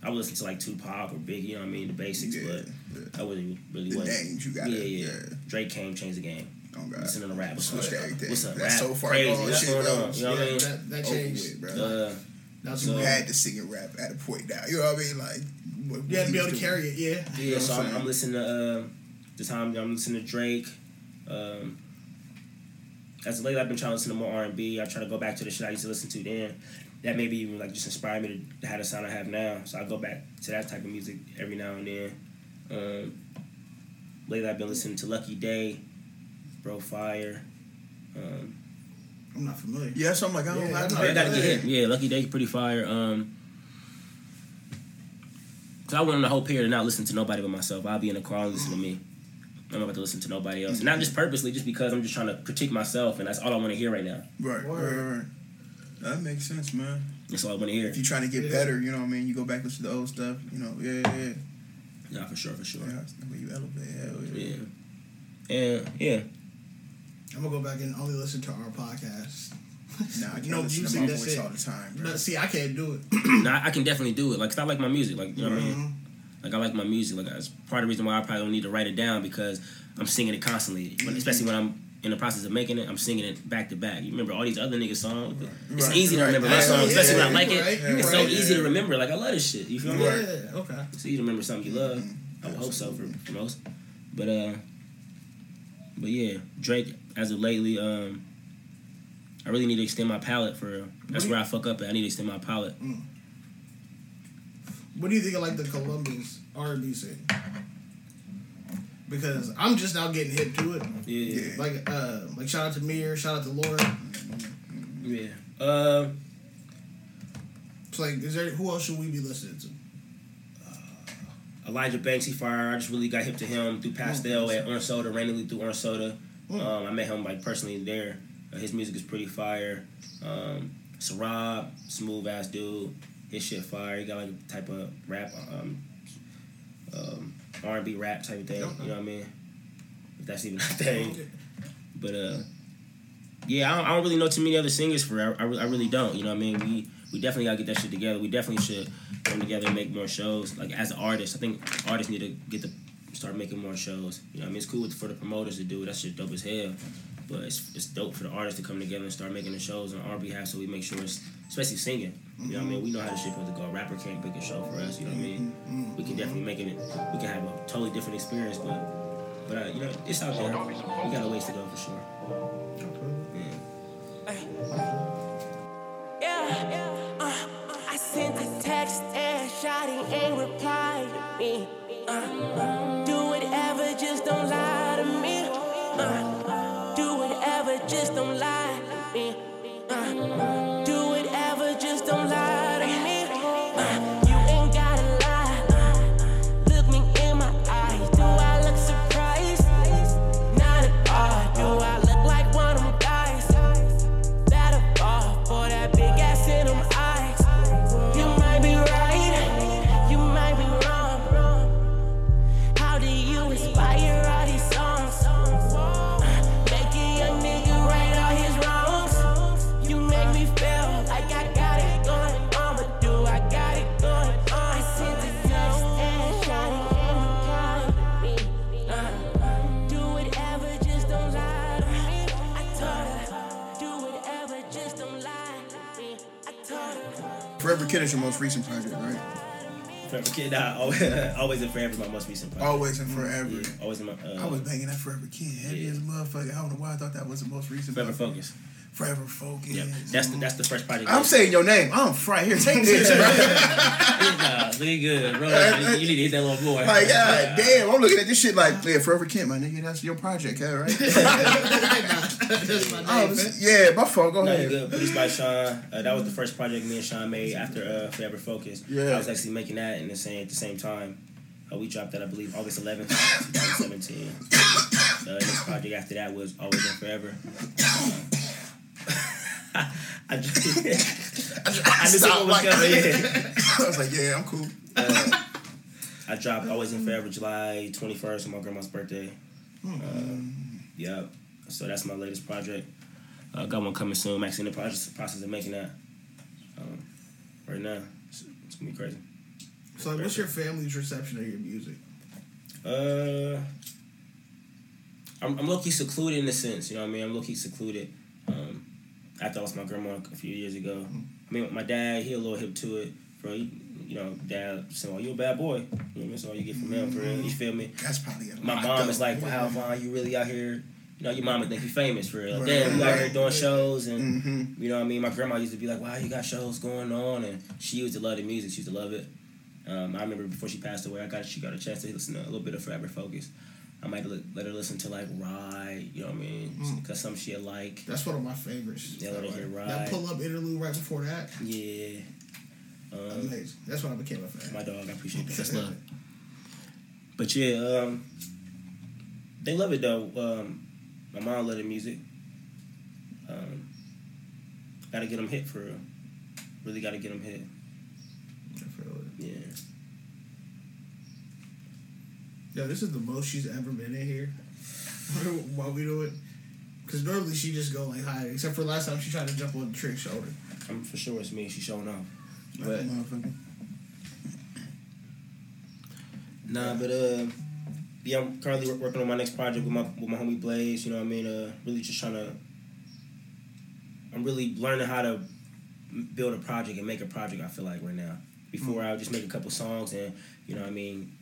I would listen to like Tupac or Biggie, you know what I mean, the basics, Yeah, but yeah. I wasn't really The wasn't. names you got. yeah, yeah, yeah. Drake came, changed the game. Oh God. Listening to rap. What's Switched up? everything. What's up? That's rap? so far Crazy. gone. Shit going on? You know what I mean? that, that changed. with, bro. Uh, That's So- You what had to sing and rap at a point now. You know what I mean? Like, what, you had to be able to carry it. Yeah. Yeah, know so I'm I'm, I'm listening to uh, the time I'm listening to Drake. Um, as of late, I've been trying to listen to more R and B. I try to go back to the shit I used to listen to then. That maybe even like just inspired me to have the sound I have now. So I go back to that type of music every now and then. Um, lately, I've been listening to Lucky Daye, Bro Fire. Um, I'm not familiar. doing. Yeah, so I'm like, I don't Yeah, I I'm don't I gotta get hit. Yeah, Lucky Daye's pretty fire. Um, cause I went on the whole period of not listening to nobody but myself. I'll be in the car and listen to me. I'm not about to listen to nobody else. Not just purposely, just because I'm just trying to critique myself, and that's all I want to hear right now. Right, right, right. That makes sense, man. That's all I want to hear. If you're trying to get Yeah. better, you know what I mean? You go back listen to the old stuff, you know, yeah, yeah, yeah. Yeah, for sure, for sure. yeah that's the way you elevate, hell yeah. Yeah, and yeah, I'm gonna go back and only listen to our podcast. Nah, I can't No music, my that's voice it. all the time, bro. But see, I can't do it. nah, I can definitely do it. Like, 'cause I like my music. Like, you know what I mean? Mhm. Like I like my music. Like that's part of the reason why I probably don't need to write it down because I'm singing it constantly. When, especially when I'm in the process of making it, I'm singing it back to back. You remember all these other niggas' songs? It's Right, easy to right. remember my songs, especially when I like it. right, it's so right, easy to remember. Like I love this shit. You feel me? Yeah. Okay. It's easy to remember something you love. I would hope so for, for most. But uh, but yeah, Drake as of lately, um, I really need to extend my palette for real. That's where I fuck up at. I need to extend my palette. What do you think of like the Columbus R and B scene? Because I'm just now getting hit to it. Yeah, Yeah. Like uh, like shout out to Mir, shout out to Laura. Yeah. Um. It's like, is there who else should we be listening to? Elijah Banksy Fire. I just really got hip to him through Pastel at Orange Soda, randomly through Orange Soda. Mm. Um, I met him like personally there. Uh, his music is pretty fire. Um, Sarab, smooth ass dude. His shit fire. He got like a type of rap, um, um, R and B rap type of thing. Okay. You know what I mean? If that's even a thing. But uh, yeah, I don't, I don't really know too many other singers for. I, I, I really don't. You know what I mean? We we definitely gotta get that shit together. We definitely should come together and make more shows. Like as an artist, I think artists need to get to start making more shows. You know, what I mean, it's cool for the promoters to do it. That shit dope as hell. But it's, it's dope for the artists to come together and start making the shows on our behalf, so we make sure it's especially singing. You know what I mean? We know how the shit supposed to go. A rapper can't book a show for us. You know what I mean? We can definitely make it. We can have a totally different experience, but but uh, you know, it's out there. We got a ways to go for sure. Yeah. Yeah, uh, I sent a text and ain't to me. Uh, Kid is your most recent project, right? Forever Kid, nah, always, always and forever. My most recent project. Always and forever. Yeah, always in my. Uh, I was banging that Forever Kid heavy Yeah. as a motherfucker. I don't know why I thought that was the most recent. Forever project. Focus. Forever Focus. Yeah, that's the that's the first project. I'm saying your name. I'm right here. Take this, nah, looking good, bro. You need to hit that little boy. Like, God damn, I'm looking at this shit like, yeah, Forever Kid, my nigga, that's your project, huh, right? That's my Oh, name, man. yeah, my fault. Go No, ahead. good. Produced by Sean. Uh, that was the first project me and Sean made after uh, Forever Focus. Yeah. I was actually making that in the same at the same time. Uh, we dropped that I believe August 11th, 2017. The next project after that was Always and Forever. I, just, I knew Stop, someone was like-. Yeah. I was like, yeah, I'm cool. Uh, I dropped Always in Forever July 21st on my grandma's birthday. Yep. So that's my latest project. Uh, got one coming soon. I'm actually in the process, process of making that um, right now. It's, it's gonna be crazy. So, like, what's your family's reception of your music? Uh, I'm, I'm low key secluded in a sense. You know what I mean? I'm low key secluded. After I lost my grandma a few years ago. I mean, my dad, he a little hip to it. Bro, he, you know, dad said, "Oh, you a bad boy." You know what I mean? That's all you get from him, for real. You feel me? That's probably a My mom is like. "Wow, Vaughn, you really out here?" You know, your mama think you famous for real. Right, Damn, you out here doing shows and Mhm. you know what I mean? My grandma used to be like, wow, you got shows going on. And she used to love the music. She used to love it. Um, I remember before she passed away, I got she got a chance to listen to a little bit of Forever Focus. I might let, let her listen to like Ride, you know what I mean? Mm. Because some shit like, That's one of my favorites. Yeah, let it hear Ride. That pull up interlude right before that. yeah. Um, Amazing. That's when I became a fan. my dog, I appreciate that. That's love. But yeah, um, they love it though. Um, my mom love the music. Um, gotta get them hit for real. Really gotta get them hit. I feel it. Yeah. Yo, this is the most she's ever been in here. While we do it. Because normally she just go like high, except for last time she tried to jump on the trick's shoulder. I'm for sure it's me. She's showing off. But nah, but uh, yeah, I'm currently working on my next project with my with my homie Blaze. You know what I mean? Uh, really just trying to. I'm really learning how to build a project and make a project. I feel like right now. Before I would just make a couple songs and you know what I mean.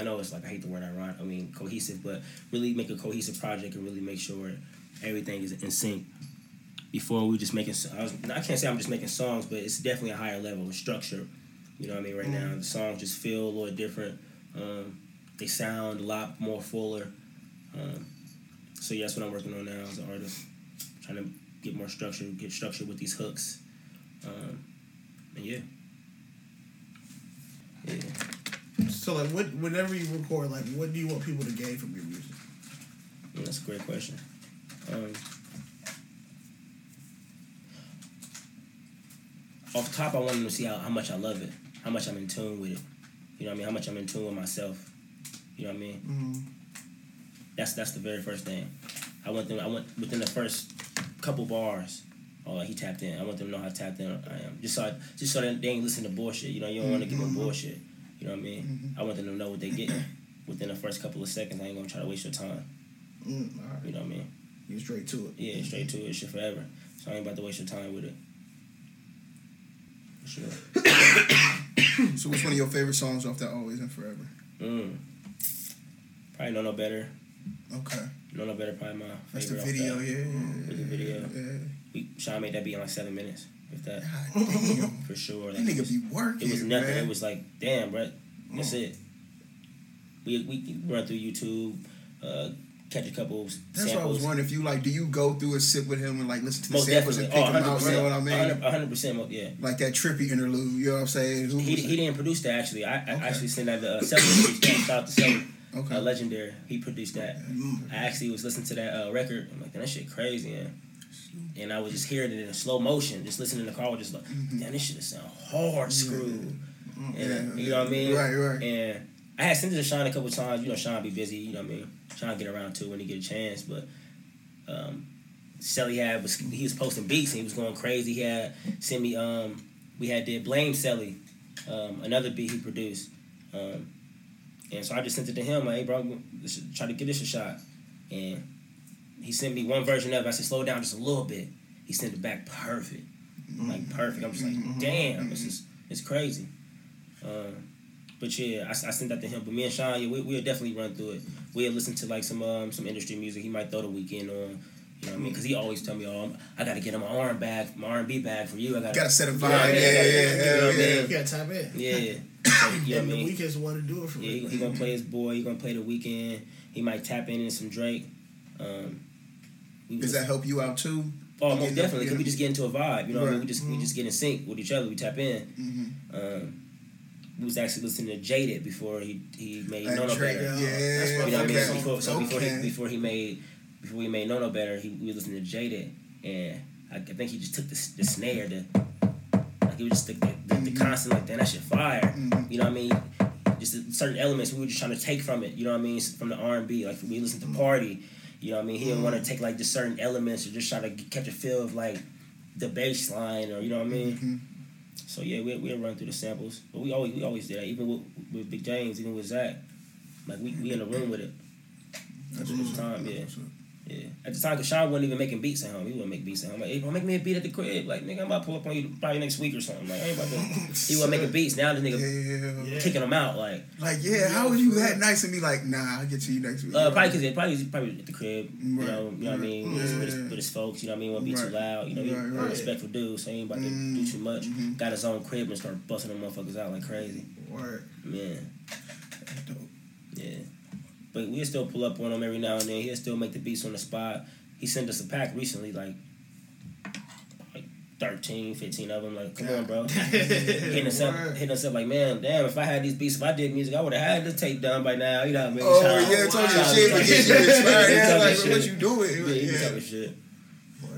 I know it's like I hate the word ironic. I mean cohesive, but really make a cohesive project and really make sure everything is in sync. Before we just making, I, was, I can't say I'm just making songs, but it's definitely a higher level of structure. You know what I mean? Right now, the songs just feel a little different. Um, they sound a lot more fuller. Um, so yeah, that's what I'm working on now as an artist, trying to get more structure, get structure with these hooks, um, and yeah, yeah. So like, what whenever you record, like, what do you want people to gain from your music? That's a great question. Um, off the top, I want them to see how, how much I love it, how much I'm in tune with it. You know what I mean? How much I'm in tune with myself. You know what I mean? Mm-hmm. That's that's the very first thing. I want them. I want within the first couple bars. Oh, he tapped in. I want them to know how tapped in I am. Just so I, just so that they ain't listen to bullshit. You know, you don't want to give them bullshit. You know what I mean? I want them to know what they getting within the first couple of seconds. I ain't gonna try to waste your time. Mm, all right, You know what I mean? you straight to it. Yeah, straight to it, shit forever. So I ain't about to waste your time with it. For sure. So, what's one of your favorite songs off that Always and Forever? Mm. Probably know no better. Okay, Know no better. Probably my that's the favorite. video. Yeah, yeah, With the video. yeah. We Sean made that beat in like seven minutes. If that, God for sure. that Like, nigga be working. it was nothing. Man. It was like, damn, bro. That's it. We we run through YouTube, uh, catch a couple That's samples. what I was wondering if you like. Do you go through and sit with him and like listen to the Most samples definitely. and Oh, pick them out? You know what I mean? 100 percent. Yeah. Like that trippy interlude. You know what I'm saying? Who He, he didn't produce that actually. I, I actually sent that uh, Selly. produced that. Shout out to Selly. Okay. Uh, legendary. He produced that. I actually was listening to that uh, record. I'm like, "Damn, that shit crazy, man. And I was just hearing it in slow motion, just listening in the car, just like, damn, this shit sound hard screwed. And, Yeah, you know what I mean? Right, right. And I had sent it to Sean a couple times. You know, Sean be busy. You know what I mean? Sean get around to it when he get a chance. But um, Selly had was he was posting beats and he was going crazy. He had sent me. Um, we had did blame Selly, um, another beat he produced. Um, and so I just sent it to him. Like, hey, bro, try to give this a shot. And he sent me one version of it. I said, slow down just a little bit. He sent it back perfect, like perfect. I'm just like, damn, this is it's crazy. Um, but yeah, I, I sent that to him. But me and Sean, yeah, we we'll definitely run through it. We'll listen to like some um some industry music. He might throw the Weeknd on. You know what I mean? Because he always tell me, "Oh, I'm- I got to get him my R and bag, my R and B bag for you. I got Gotta set a vibe. Yeah, Yeah, yeah, yeah, yeah, yeah, you know what I yeah. You gotta tap in. Yeah, so, you know what I and the mean? weekends want to do it for Yeah, he, me. he gonna play his boy. He gonna play the Weeknd. He might tap in in some Drake. Um, we Does that help you out too? Oh, most definitely. you Cause we just get into a vibe. You know, what I mean? We just we just get in sync with each other. We tap in. Mhm. Um, we was actually listening to Jaded before he he made Like No No Better. Yeah, That's what You know what I mean? okay. So before, so before he before he made before he made No No Better, he we was listening to Jaded, and I, I think he just took the the snare, the like he was just the the, Mm-hmm. the constant like damn that shit fire. You know what I mean? Just certain elements we were just trying to take from it. You know what I mean? From the R and B, like we listened to Party. You know what I mean? He didn't want Mm-hmm. to take like just certain elements or just try to catch a feel of like the bass line or you know what I mean. Mm-hmm. So yeah, we we'll run through the samples, but we always we always did that. Even with, with Big James, even with Zach, like we, we in the room with it. At the time, yeah, yeah. At the time, cause Sean wasn't even making beats at home. He wouldn't make beats at home. Like, hey, bro, make me a beat at the crib. Like, nigga, I'm about to pull up on you probably next week or something. Like, I ain't about to. He wasn't making beats. Now the nigga Yeah. kicking them out. Like, Like, yeah, how are you that nice and be like, nah, I'll get to you next week. uh, probably because probably probably at the crib. You know, you know what I mean. With, his, with, his, with his folks. You know what I mean. Won't be too loud. You know, he Right, a right. respectful dude, so he ain't about to Mm, do too much. mhm. Got his own crib and start busting them motherfuckers out like crazy. Word. Man. That's dope. Yeah. But we'll still pull up on him every now and then. He'll still make the beats on the spot. He sent us a pack recently, like like 13, 15 of them. Like, come on, bro. hitting us up, hitting us up like, man, damn, if I had these beats, if I did music, I would have had this tape done by now. You know what I mean? Oh, Shout- yeah, told you shit, to but Shout get you out. inspired. He Yeah, like, shit. what you doing? Yeah, Yeah. talking shit.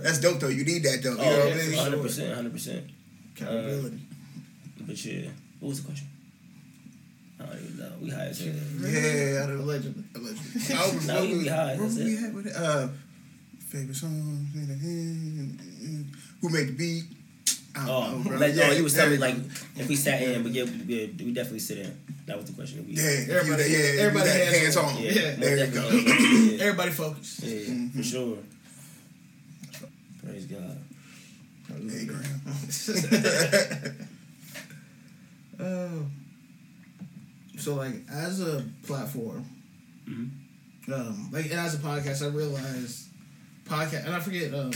That's dope, though. You need that, though. You Oh, know what I yeah, mean? hundred percent, hundred percent. Uh, Accountability. But yeah, what was the question? I don't know. We high as hell. Yeah, I don't Allegedly. Allegedly. I was- Nah, we be high, What that's we it. had with it? Uh, favorite song? Who made the beat? I don't Oh, know, bro. like, Yeah, oh, you was telling me like if we sat in, but yeah, we, we definitely sit in. That was the question. We, Yeah, Everybody- that- yeah, everybody everybody hands hands on. on. yeah, Yeah, there you go. Yeah, Everybody focus. yeah, Mm-hmm. for sure. Praise God. Hey, Graham. Oh. So like as a platform, Mhm. um, like as a podcast, I realized podcast, and I forget. Um,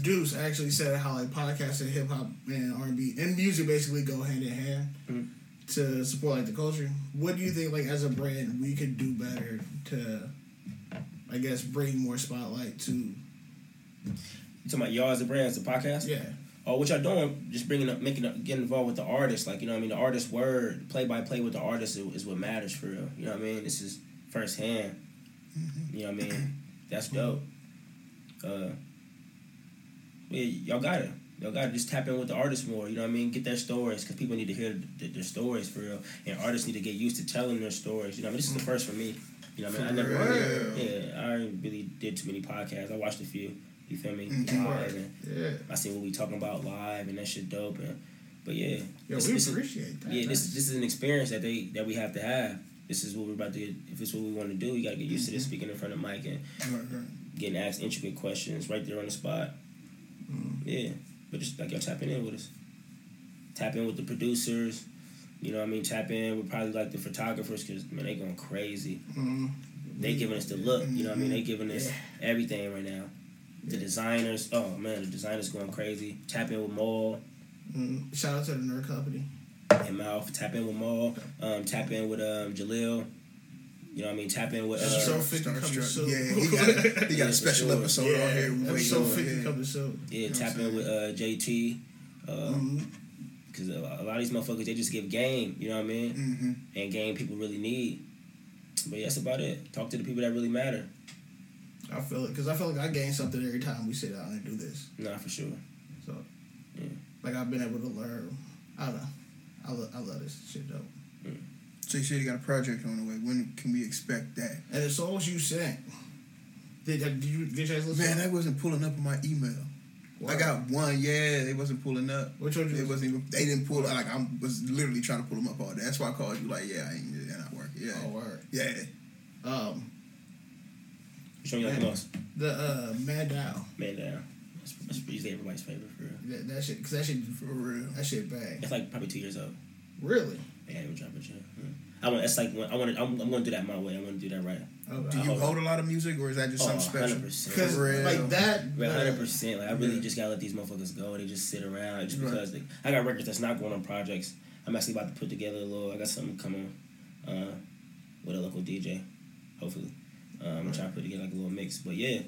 Deuce actually said how like podcasts and hip hop and R and B and music basically go hand in hand Mhm. to support like the culture. What do you think like as a brand we could do better to, I guess, bring more spotlight to You talking about Yards of Brands, the podcast? Yeah. Oh, what y'all doing? Just bringing up, making up, getting involved with the artist. Like you know, what I mean, the artist word, play by play with the artist is, is what matters for real. You know what I mean? This is firsthand. You know what I mean? That's dope. Uh, yeah, y'all got it. Y'all got to just tap in with the artists more. You know what I mean? Get their stories because people need to hear th- their stories for real, and artists need to get used to telling their stories. You know, what I mean, this is the first for me. You know, what I mean, I never, real. yeah, I really did too many podcasts. I watched a few. You feel me? Mhm. Live, and Yeah. I see what we talking about live, and that shit dope. And but yeah, Yo, this- we this is- appreciate that. yeah, this this is an experience that they that we have to have. This is what we're about to. Get, if it's what we want to do, you gotta get used to this speaking in front of Mike and Right, right. getting asked intricate questions right there on the spot. Yeah, but just like y'all tapping in with us. Tap in with the producers. You know what I mean? Tap in with probably like the photographers because man, they going crazy. Mhm. They giving us the look. You know what I mean? They giving us Yeah. everything right now. The designers, oh man, the designers going crazy. Tap in with Maul Mhm. Shout out to the KNURD Company. and Mouth. Tap in with Maul. Um, tap in with um Jalil. You know what I mean? Tap in with uh, So 50 coming Starstruck. soon. Yeah, he got, he got Yeah, a special sure. episode yeah, on here. we waiting episode on, 50 yeah. coming soon. yeah. know Tap in with uh, JT. Uh, Mhm. Cause a a lot of these motherfuckers they just give game, you know what I mean? Mm-hmm. And game people really need. But yeah, that's about it. Talk to the people that really matter. I feel it because I feel like I gain something every time we sit down and do this. Nah, for sure. So, Yeah. like I've been able to learn. I don't know. I love, I love this shit though. So you said you got a project on the way. When can we expect that? And the songs you sent, did, did you get your listen? Man, that wasn't pulling up on my email. I got one. Yeah, they wasn't pulling up. Which one? They wasn't even. They didn't pull. Like I was literally trying to pull them up all day. That's why I called you. Like, yeah, I ain't. They're not working. Yeah, oh, word. yeah. Um, Which me you like the most? the uh, Man Down. Man down. That's, that's usually everybody's favorite for real. That, that shit, cause that shit, For real. that shit bang. It's like probably two years old. Really? They haven't dropped it I want. It's like I want. I'm, I'm going to do that my way. I want to do that right. Okay. Do you hold a lot of music, or is that just Oh, something special? 100%. Because like that, hundred percent. Like I really Yeah. just gotta let these motherfuckers go. They just sit around just Right. because they, I got records that's not going on projects. I'm actually about to put together a little. I got something coming uh, with a local DJ, hopefully. Um, I'm trying to put together like a little mix. But yeah,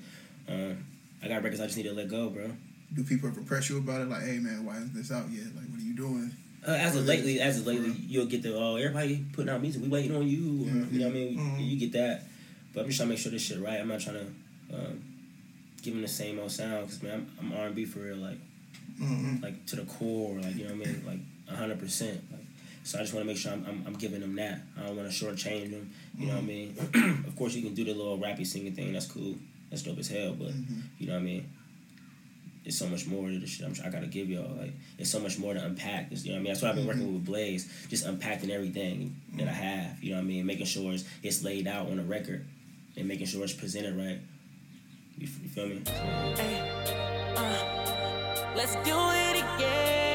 um, I got records I just need to let go, bro. Do people ever press you about it? Like, hey man, why isn't this out yet? Like, what are you doing? Uh, as of lately, as of lately, you'll get the oh everybody putting out music. We waiting on you. Or, You know what I mean? Mhm. You get that. But I'm just trying to make sure this shit right. I'm not trying to um, give them the same old sound because man, I'm, I'm R&B for real. Like mhm. like to the core, like you know what I mean, like hundred percent. Like, so I just want to make sure I'm, I'm, I'm giving them that. I don't want to shortchange them. You know what I mean? Mm-hmm. of course, you can do the little rappy singing thing. That's cool. That's dope as hell. But mm-hmm. you know what I mean? It's so much more to the shit I'm, I gotta give y'all. Like, it's so much more to unpack. It's, you know what I mean? That's what I've been working mm-hmm. with Blaze, just unpacking everything that I have. You know what I mean? Making sure it's, it's laid out on a record and making sure it's presented right. You, you feel me? Uh, let's do it again.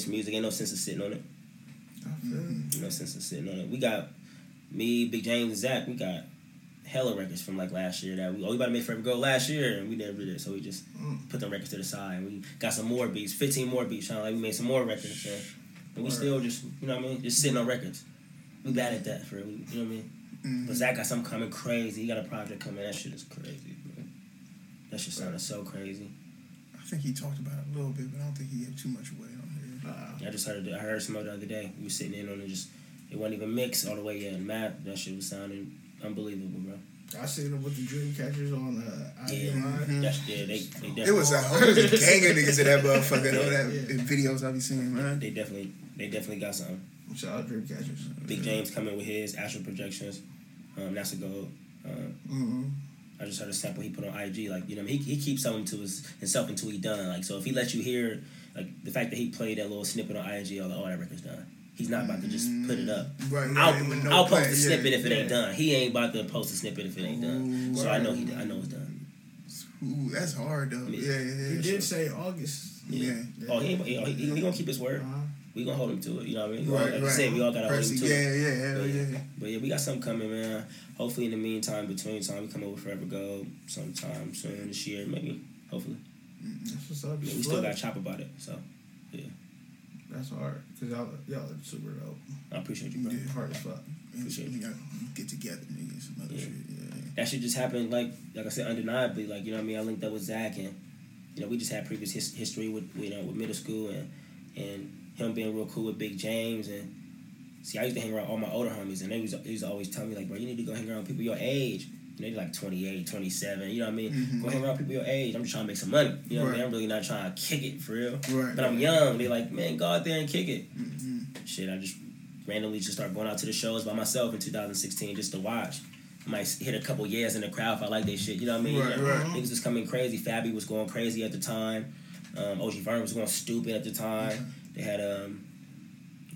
This music. Ain't no sense of sitting on it. No sense of sitting on it. We got me, Big James, and Zach. We got hella records from like last year that we oh we about to make Forever Go last year and we never did it. So we just put them records to the side. And we got some more beats, fifteen more beats. Sound like we made some more records. So, and we still just you know what I mean, just sitting on records. We bad at that for real. You know what I mean? Mm-hmm. But Zach got something coming crazy. He got a project coming. That shit is crazy, bro. That shit sounded so crazy. I think he talked about it a little bit, but I don't think he gave too much away. Uh, I just heard. I heard some of the other day. We were sitting in on it. Just it wasn't even mixed all the way yet. And Matt, that shit was sounding unbelievable, bro. I seen them with the dream catchers on uh, Yeah, IMI. that's yeah. They they definitely, It was a whole gang of niggas in that motherfucker. though, that Yeah. videos I be seeing, man. they definitely they definitely got something. Shout out dream catchers. Big James coming with his astral projections. Um, that's a goal. Um, Mm-hmm. I just heard a sample he put on IG. Like you know, he he keeps something to his himself until he done. Like so, if he lets you hear like the fact that he played that little snippet on IG, all oh that record's done. He's not about to just put it up. Right, I'll, no I'll post plan, a yeah. snippet if it ain't done. He ain't about to post a snippet if it ain't done. Ooh, So I know right. he I know it's done. Ooh, that's hard though. Yeah. Yeah, yeah, yeah. He did say August. Yeah. Oh, he, ain't- he, he, he gonna keep his word. Uh-huh. We gonna hold him to it. You know what I mean? Right, like right. I said, we all gotta hold him to yeah, it. yeah, hell But yeah. But yeah, we got something coming, man. Hopefully, in the meantime, between time, we come over Forever Go sometime soon this year, maybe. Hopefully, That's what's up. yeah, we still got to chop about it. So yeah. That's hard because y'all y'all are super dope. I appreciate you, bro. Yeah. Hard as fuck. Appreciate we you. gotta get together, nigga, some other Yeah. shit. Yeah. That shit just happened, like like I said, undeniably. Like you know, what I mean, I linked up with Zach, and you know, we just had previous his, history with you know with middle school, and and him being real cool with Big James, and see, I used to hang around all my older homies, and they was they used to always tell me like, bro, you need to go hang around with people your age. You they're like 28, 27, you know what I mean? Mhm. Go hang around people your age. I'm just trying to make some money. You know what I mean? I'm really not trying to kick it for real. Right. But I'm young. They like, man, go out there and kick it. Mhm. Shit, I just randomly just started going out to the shows by myself in 2016 just to watch. I might hit a couple years in the crowd if I like their shit. You know what I mean? Right, Yeah. right. Niggas was coming crazy. Fabi was going crazy at the time. Um, OG Vern was going stupid at the time. They had um,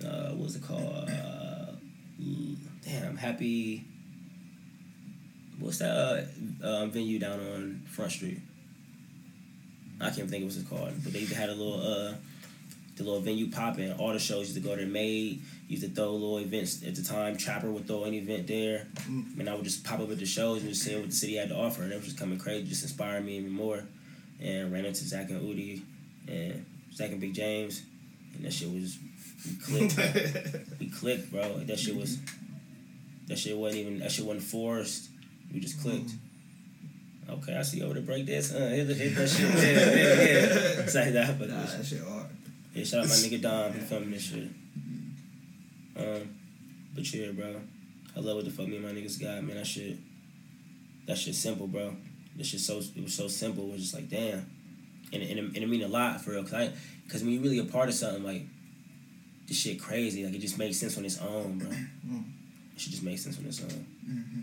uh, what was it called? Uh, mm, damn, Happy. What's that uh, uh, venue down on Front Street? I can't think of what it's called, but they even had a little uh, the little venue popping. All the shows used to go there. Made used to throw little events at the time. Trapper would throw an event there, Mm. and I would just pop up at the shows and just see what the city had to offer, and it was just coming crazy, just inspiring me even more. And ran into Zach and Udi, and Zach and Big James, and that shit was we clicked. we clicked, bro. That shit was that shit wasn't even that shit wasn't forced. We just clicked. Okay, I see you over to break this. Uh, hit, hit that shit. Yeah, yeah, yeah. It's like that, but Nah, that shit hard. yeah, shout out my nigga Dom. He filming this shit. Um, but yeah, bro, I love what the fuck me and my niggas got, man. That shit, that shit simple, bro. This shit so it was so simple. It was just like damn, and it, and it, and it mean a lot for real. Cause I, cause when you really a part of something like this shit crazy, like it just makes sense on its own, bro. Mm. It should just make sense on its own. Mhm.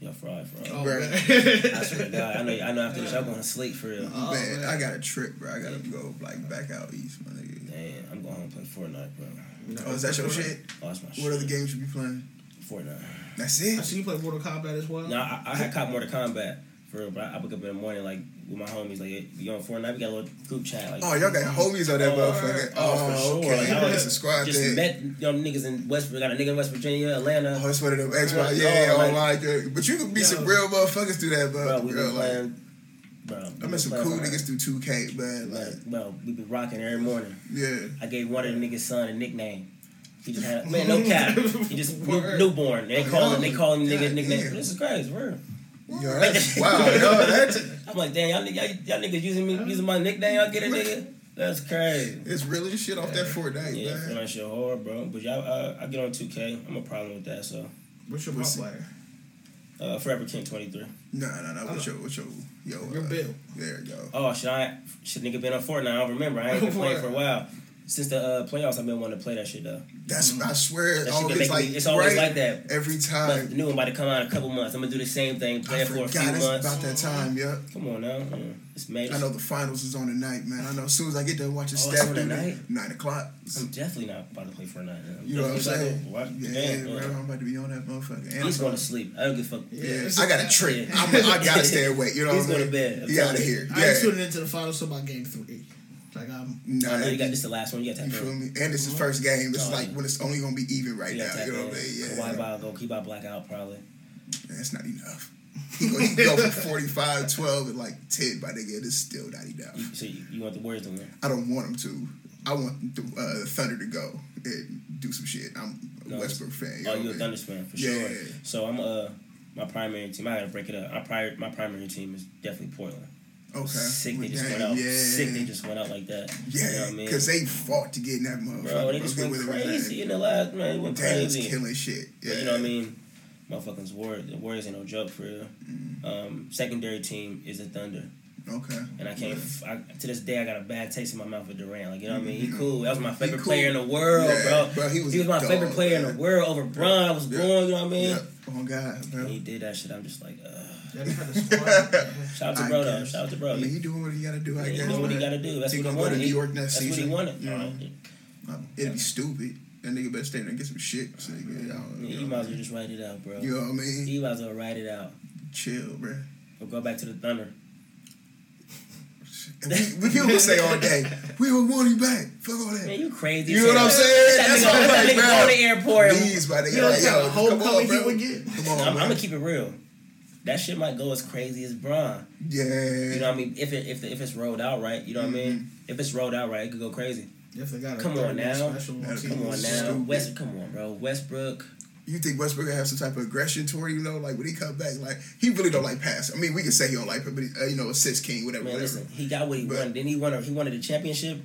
Yo, fraud, fraud. Oh, Bro. man. I swear to God, I know, I know. After this, y'all going to sleep for real. Oh, man, man. I got a trip, bro. I gotta go like back out east, my nigga. Damn, I'm going home and play Fortnite, bro. Oh, is that your shit? Oh, that's my shit. What other games you be playing? Fortnite. That's it? I it. see you play Mortal Kombat as well. No, I, I had caught Mortal Kombat for real, but I, I wake up in the morning like with my homies, like, hey, you on Fortnite? We got a little group chat. Like, Oh, y'all got homies on that Oh, motherfucker. oh, for Oh, sure. okay. Like, I It's a squad just thing. met young niggas in West. Got a nigga in West Virginia, Atlanta. Oh, it's one of them Xbox. Yeah, like- online. good. But you could be some real motherfuckers through that, bro. bro, we been like, playing. Bro, I met some cool for- niggas through 2K, man. Like, Like, bro, we been rocking every morning. yeah. I gave one of the niggas' son a nickname. He just had man, no cap. He just new, newborn. They call him. They call him nigga nickname. This is crazy. Word. Yo, that's wow. Yo, that's I'm like, damn, y'all, y'all, y'all niggas using me, using my nickname. Y'all get a nigga. That's crazy. it's really shit off that Fortnite, Yeah, man. feel like shit hard, bro. But y'all, uh, I get on 2K. I'm a problem with that. So, What's your What's- player? uh, Forever King 23. No, no, no. What's your, what's your, yo? Your uh, bill. There you go. Oh, should I? Should nigga been on Fortnite? I don't remember. I ain't been playing for a while. Since the uh, playoffs, I've been wanting to play that shit though. That's I swear, That always like me, it's always right like that. every But time. the new one about to come out in a couple months. I'm gonna do the same thing, play I it for a forgot few it's months. about that time. Yeah, Come on now, Mm. it's May. I know the finals is on tonight, man. I know as soon as I get done watching Oh, it's on do tonight? nine o'clock. I'm definitely not about to play Fortnite. man. I'm You know what I'm saying? about to Watch Yeah, game. bro. I'm about to be on that motherfucker. And He's going to sleep. I don't give a fuck. Yeah, Yeah. I got a trip. Yeah. I'm, I gotta stay awake. You know He's what I going to bed. I'm He out of here. I ain't Yeah. tuning into the finals till about game three. Like I'm. Nah, I know you got this the last one. You got You to feel me? And this is first game. This is Oh, like yeah. when it's only gonna be even right You now. got You know what I mean? Kawhi Yeah, Ball go keep out blackout probably. that's not enough. He go, he go from 45, 12, and like 10, but nigga, it's still not enough. You, so you, you want the Warriors to win? I don't want him to. I want the uh, Thunder to go and do some shit. I'm a No, Westbrook fan. You Oh, know you a Thunder fan for Yeah. sure. So I'm uh my primary team. I gotta break it up. My prior my primary team is definitely Portland. Okay. Sick they just went out. yeah. Sick they just went out like that. you know what Yeah, I mean? because they fought to get in that motherfucker. Bro, they just went with crazy in the last man. They went They was crazy. killing shit. Yeah. But you know what I mean? Motherfuckers, Warriors, the Warriors ain't no joke for real. Mm. Um, secondary team is the Thunder, Okay. and I can't. f I to this day, I got a bad taste in my mouth with Durant. Like you know what I mean? He Mhm. cool. That was my favorite cool. player in the world, Yeah, bro. bro, he was my a favorite dog, player in the world over Bron. I was Yeah. going. You know what I mean? Yeah. Oh God, bro. And he did that shit. I'm just like, ugh. Yeah, they had squad. Shout out to I bro though. guess. Shout out to bro. I mean, he doing what he got to do. I he guess. doing what he got to do. That's He what he gonna go to wanted. New He- York next That's what he season. wanted. You know? Uh, Um, It'd be stupid. That nigga better stay there and get some shit. So he, get out, yeah, you, you know, might as well just write it out, bro. you know what I mean? He might as well write it out. Chill, bro. We'll go back to the Thunder. And we, we people will say all day, we don't want you back. Fuck all that. Man, you crazy. You know what I'm saying? That That's nigga, what I'm that like, nigga bro. go to the airport. Please, my nigga. You know like, what yo, kind of come homecoming on, he bro. would get? Come on, I'm, I'm gonna keep it real. That shit might go as crazy as Bron. Yeah. You know what I mean? If it if the, if it's rolled out right, you know what I mean? Mm-hmm. If it's rolled out right, it could go crazy. If they got a Come on now. special on That's- team. Come on now. West. Come on, bro. Westbrook. You think Westbrook gonna have some type of aggression toward you know, like when he come back, like he really don't like pass. I mean, we can say he don't like, it, but he, uh, you know, assist king, whatever, Man, whatever. listen, he got what he But- wanted. Then he won. A, he wanted a championship.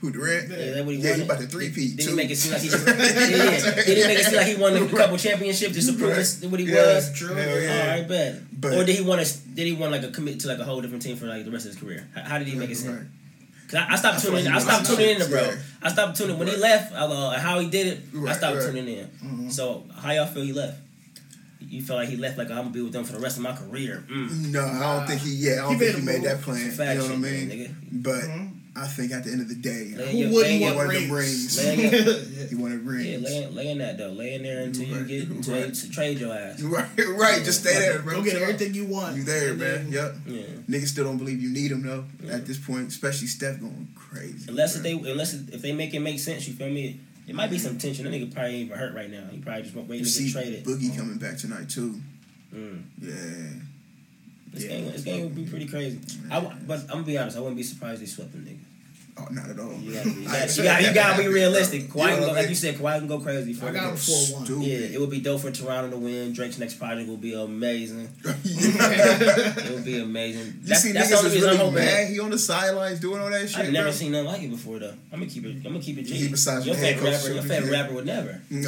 Who Durant? Yeah, that's what he Yeah, wanted. he about to three-peat, Did too. he make it seem like he just? yeah, yeah. Did he make it seem like he won a couple championships just to prove his, what he Yeah, was? True. Hell Hell yeah. All right, bet. But- or did he want to? Did he want like a commit to like a whole different team for like the rest of his career? How, how did he make it seem? Right. Cause I, I stopped I tuning. in. I stopped tuning in, bro. yeah. I stopped tuning when he Right. left. Uh, how he did it, I stopped right. tuning in. So how y'all feel he left? You feel like he left like I'm gonna be with them for the rest of my career? Mm. No, I don't think he. Yeah, I don't He think he made that plan. You know what I mean? nigga. But Mhm. I think at the end of the day, Lay in Who wouldn't want your- one them rings? rings. Lay in your- he wanted Yeah, rings. lay, in- lay that though. laying there until you Right, get until right. they trade your ass. Right, right. Just stay there, bro. Go get Chill everything you want. You there, And man? then- Yep. Yeah. Niggas still don't believe you need him though. At this point, especially Steph going crazy. Unless if they unless if they make it make sense, you feel me? It might be some tension. That nigga probably ain't even hurt right now. He probably just waiting You to get traded. Boogie coming back tonight too. Mm. Yeah. This Yeah. game, this game would be pretty crazy. I, w- but I'm gonna be honest, I wouldn't be surprised they swept them niggas. Oh, not at all. You gotta, be, you gotta, you gotta, you gotta be realistic. Kawhi can go, like you said, Kawhi can go crazy for I got him it. four one. Yeah, it would be dope for Toronto to win. Drake's next project will be amazing. It would be amazing. You That's, see that's the niggas only is really hoping. mad. He on the sidelines doing all that shit. I've never bro. seen nothing like it before though. I'm gonna keep it. I'm gonna keep it. G. Besides your the favorite rapper. Your so favorite yeah. rapper would never. You?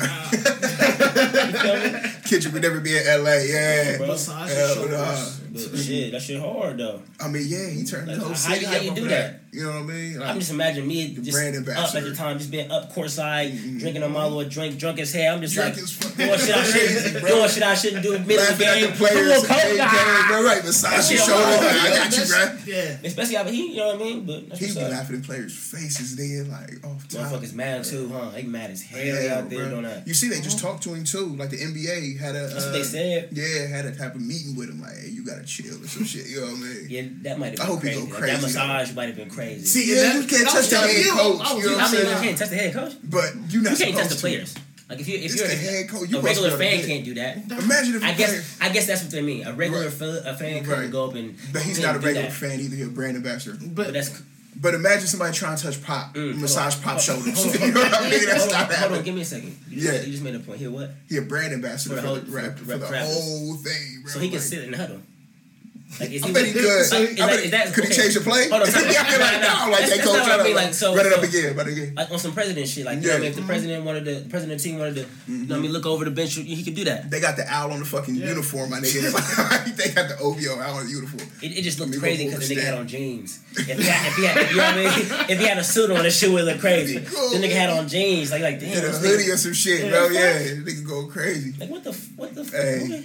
Kendrick would never be in LA. Yeah. Bro. Besides the Hell shoulders. But shit, that shit hard though. I mean, yeah, he turned the Like, whole city you- how up you over do that. that? You know what I mean? Like, I'm just imagining me just brand up at the time, just being up courtside, Mhm. drinking on my little drink, drunk as hell. I'm just Drunk like doing shit I shouldn't, bro. doing shit I shouldn't do middle of the laughing at game. the players. Come on, coach. Hey, Ah! Right, right. Massage your shit shoulder. hard. Like, I got you, That's- bro. Yeah. Especially out he, you know what I mean? But that's He what's be up. laughing in players' faces then, like off top. Motherfuckers mad too, huh? They mad as hell out there doing that. You see, they just talked to him too. Like the NBA had a. That's uh, what they said. Yeah, had a type of meeting with him. Like, hey, you gotta chill or some shit. You know what I mean? Yeah, that might have I been hope he crazy. go Like, crazy, that massage might have been crazy. See, Yeah, and you can't touch the head coach, I was you know what I I'm mean, you can't touch the head coach. But you're not You can't touch the players. Like if you if It's you're the head coach. You a regular fan able can't do that. Imagine if a I player- guess I guess that's what they mean. A regular Right. fa- a fan Right. couldn't go up and. But he's couldn't a regular fan either. He's a brand ambassador. But But that's But imagine somebody trying to touch pop, Mm, massage hold pop shoulders. Hold on, you know what I mean? That's hold, not on, hold on, give me a second. You Yeah. just, you just made a point. Here, what? He a brand ambassador For for, the the, whole- rap, for for, the rap rappers. whole thing, bro. So he can sit in the huddle. Like, is I bet he could. Like, is I that- bet is he- that- could he change the play? Hold on, I feel like, no, no, no, like, that's- hey, that's coach, what I run mean, it like, up, so- run it up so- again, run again. Like on some president shit, like you know, what I mean, if the president wanted to, the president team wanted to, you know, what I mean, look over the bench, he could do that. They got the owl on the fucking Yeah. uniform, my nigga. they got the OVO owl on the uniform. It, it just looked Let me crazy because the nigga had on jeans. If he had, if he had, you know what I mean? If he had a suit on, the shit would look crazy. The nigga had on jeans, like like damn, Yeah, a hoodie or some shit, Yeah, bro. fuck. Yeah, nigga go crazy. like what the f- what the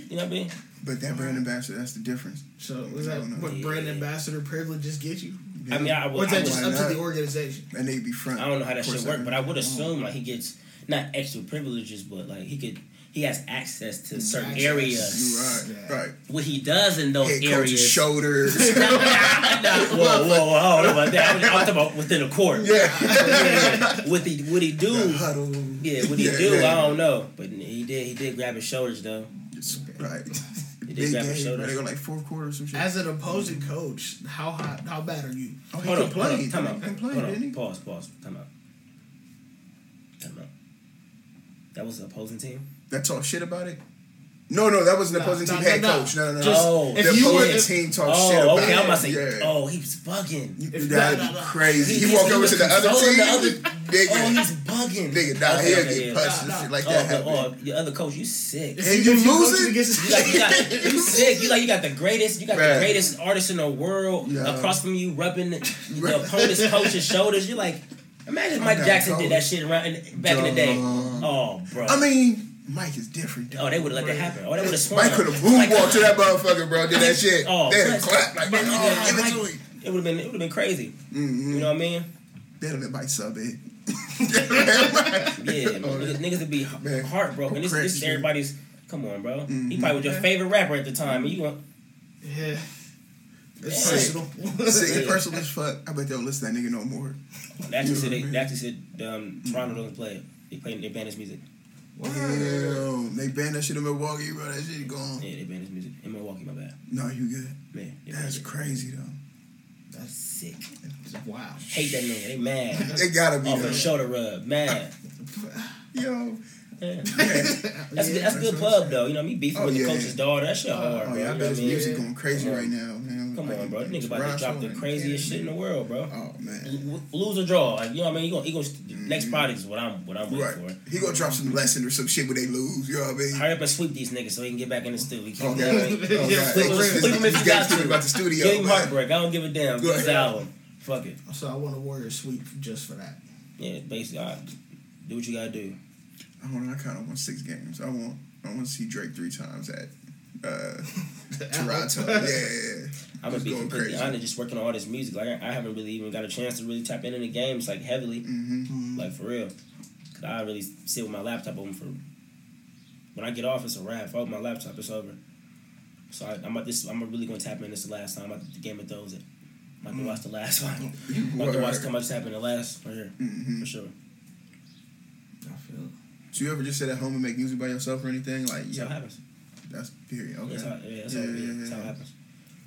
you know what I mean? But that brand ambassador, that's the difference. so was that I don't what brand ambassador privileges get you? I mean, I Or would, is that would, just why up to the organization? That nigga be front. I don't know how that should work, but I would assume like he gets not extra privileges, but like he could he has access to certain Access. areas. You right, Yeah. right. What he does in those Head areas. shoulders. Nah, nah, whoa, whoa, whoa, I don't know about that. I'm, I'm talking about within the court. yeah. Yeah. What he what he The do? huddle. Yeah, what he Yeah, do? yeah. I don't know, but he did he did grab his shoulders though. It's- Right. He did Big game, They go like fourth quarter or some shit. As an opposing coach, how hot, how bad are you? oh, he Hold can on, play. hold on, time He out. can play, Hold on, didn't he? pause, pause, time out. Time out. That was the opposing team. That talk shit about it. No, no, that wasn't the opposing nah, team head nah, nah. coach. No, no, no. Just- Oh, the if you were- opposing if- team talk oh, shit about okay. I'm him. about to say, yeah. oh, he was bugging. If- That'd nah, be nah, nah. crazy. He, He- walk he over to the other team. the other- nigga, Oh, he's bugging. nigga, nah, Okay, he'll okay, get yeah. punched and Nah, shit like Oh, that. the, happen. oh, your other coach, you sick. Hey, If you losing? You like you got you sick. You like you got the greatest. You got Bruh. the greatest artist in the world Yeah. across from you, rubbing the, the opponent's coach's shoulders. You're like, imagine Mike Jackson did that shit around back in the day. Oh, bro. I mean, Mike is different. Though. oh, they would have let that happen. Oh, they would have sworn. Mike could have moonwalked to that motherfucker, bro. Did that shit. Oh, They'd but- have clapped like, but- oh, give it Mike- to him. It would have been. It would have been crazy. Mm-hmm. You know what I mean? They'd have let Mike sub it. Yeah, man. Oh, niggas, niggas would be Man. heartbroken. This, this is everybody's. Come on, bro. Mm-hmm. He probably was your favorite rapper at the time. And you want Yeah. It's Yeah. personal. Sick, personal as fuck. I bet they don't listen to that nigga no more. they actually You said know they, what actually said um, Toronto doesn't play it. They play they ban his music. Damn, they banned that shit in Milwaukee, bro. That shit gone. Yeah, they banned his music in Milwaukee. My bad. No, you good. Man, they banned That's it. crazy though. That's sick. Wow. Hate that nigga. They mad. They gotta be Off though. a shoulder rub. Mad. Yo, Yeah. That's good. That's Yeah, good that's pub though. You know me beefing Oh, with the coach's daughter. That shit oh, hard, Oh bro. yeah, I You know bet his music going crazy Come right now, man. Come Like, on, bro. Nigga about to drop the craziest Canada. shit in the world, bro. Oh man. L- lose or draw, like you know what I mean. You gonna, he gonna mm-hmm. next project is what I'm what I'm waiting Right. for. He gonna drop some lesson or some shit when they lose. You know what I mean? Hurry up and sweep these niggas so he can get back in the studio. He Oh, can't God. you know what I mean? Oh, Yeah, Sweep him, This- sweep him if you got to. about the studio. Give him heartbreak. I don't give a damn. Go This ahead. album. Fuck it. So I want a warrior sweep just for that. Yeah, basically, do what you gotta do. I want. I kind of want six games. I want. I want to see Drake three times at uh, Toronto. yeah, yeah, yeah. I'm gonna It's be going completely crazy. honest, just working on all this music. Like I I haven't really even got a chance to really tap into the games like heavily, Mm-hmm. like for real. Cause I really sit with my laptop open for. When I get off, it's a wrap. If I open my laptop, it's over. So I, I'm about this. I'm really gonna tap in this the last time. I'm about to Game of Thrones it. I'm about to watch the last one. I'm about to watch Word. come much happen the last right here Mhm. for sure. I feel it. So you ever just sit at home and make music by yourself or anything? Like, That's how it yeah, happens. that's period. Okay. That's how, yeah, that's, Yeah, how, yeah, yeah, that's how it happens.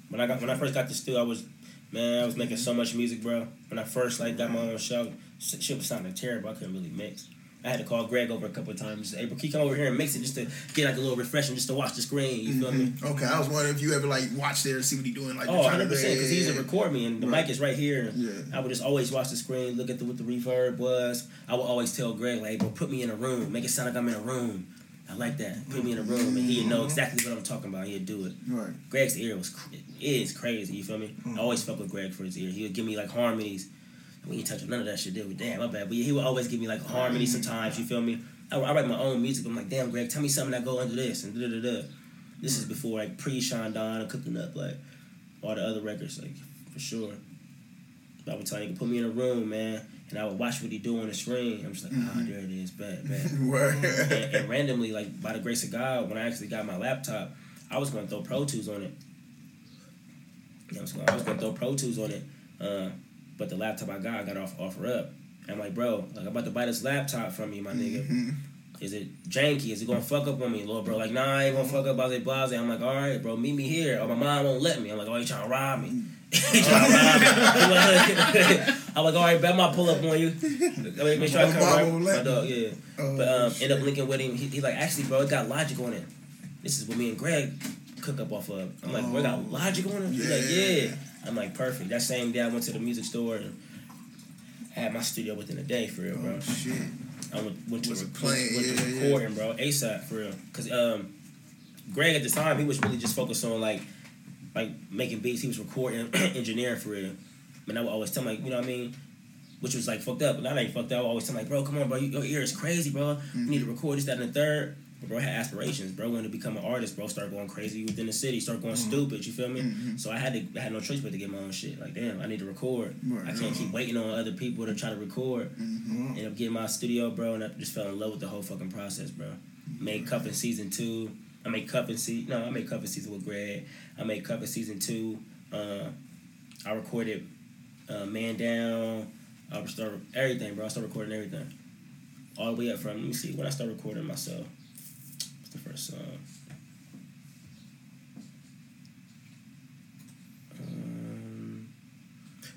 When I got when I first got to studio, I was man, I was making so much music, bro. When I first like got my own show, shit was sounding terrible. I couldn't really mix. I had to call Greg over a couple of times. Hey, bro, can you come over here and mix it just to get like a little refreshing, just to watch the screen. You feel me? Mhm. Okay, I was wondering if you ever like watch there and see what he doing. Like, Oh, 100 percent. Because he used to record me, and the Right. mic is right here. Yeah. I would just always watch the screen, look at the, what the reverb was. I would always tell Greg, like, bro, put me in a room, make it sound like I'm in a room. I like that. Put me in a room, and he'd know exactly what I'm talking about. He'd do it. Right. Greg's ear was cr- is crazy. You feel me? I always fuck with Greg for his ear. He would give me like harmonies. We ain't touch none of that shit, did we? Damn, my bad. But yeah, he would always give me like harmony sometimes. You feel me? I, I write my own music. I'm like, damn, Greg, tell me something that go under this and da da da. This is before like pre Sean Don and cooking up like all the other records, like for sure. But I would tell you, put me in a room, man, and I would watch what he do on the screen. I'm just like, ah, there it is, bad, bad and, and randomly, like by the grace of God, when I actually got my laptop, I was gonna throw Pro Tools on it. You know what I'm saying? I was gonna throw Pro Tools on it, uh, but the laptop I got, I got off OfferUp. I'm like, bro, like I'm about to buy this laptop from you, my nigga. Mhm. Is it janky? Is it gonna fuck up on me, Lord, bro? Like, nah, I ain't gonna fuck up. Blase, blase. I'm like, all right, bro, meet me here. Or my mom won't let me. I'm like, oh, you trying to rob me? trying to rob me. I'm like, all right, bet I pull up on you. I mean, make sure I come right. My dog, yeah. Oh, But um, shit. end up linking with him. He, he like, actually, bro, it got Logic on it. This is what me and Greg cook up off of. I'm like, bro, it got Logic on it? He's like, Oh. Yeah. Yeah. I'm like, perfect. That same day, I went to the music store and had my studio within a day, for real, bro. Oh shit. I went, went to, rec- playing? went to Yeah, yeah. recording, bro, ASAP, for real. Because um, Greg at the time, he was really just focused on, like, like making beats. He was recording, engineering, for real. And I would always tell him, like, you know what I mean? Which was like fucked up, but that ain't fucked up. I would always tell him like, bro, come on, bro, your ear is crazy, bro. You need to record this, that, and the third. But bro had aspirations, bro. Wanted to become an artist, bro. Start going crazy within the city, start going stupid. You feel me? So I had to, I had no choice but to get my own shit. Like, damn, I need to record. Right. I can't keep waiting on other people to try to record. Ended up getting my studio, bro, and I just fell in love with the whole fucking process, bro. Made Cup in season two. I made Cup in season. No, I made Cup in season with Greg. I made Cup in season two. Uh, I recorded uh, Man Down. I started everything, bro. I started recording everything. All the way up from, let me see, when I started recording myself. The first song? Um,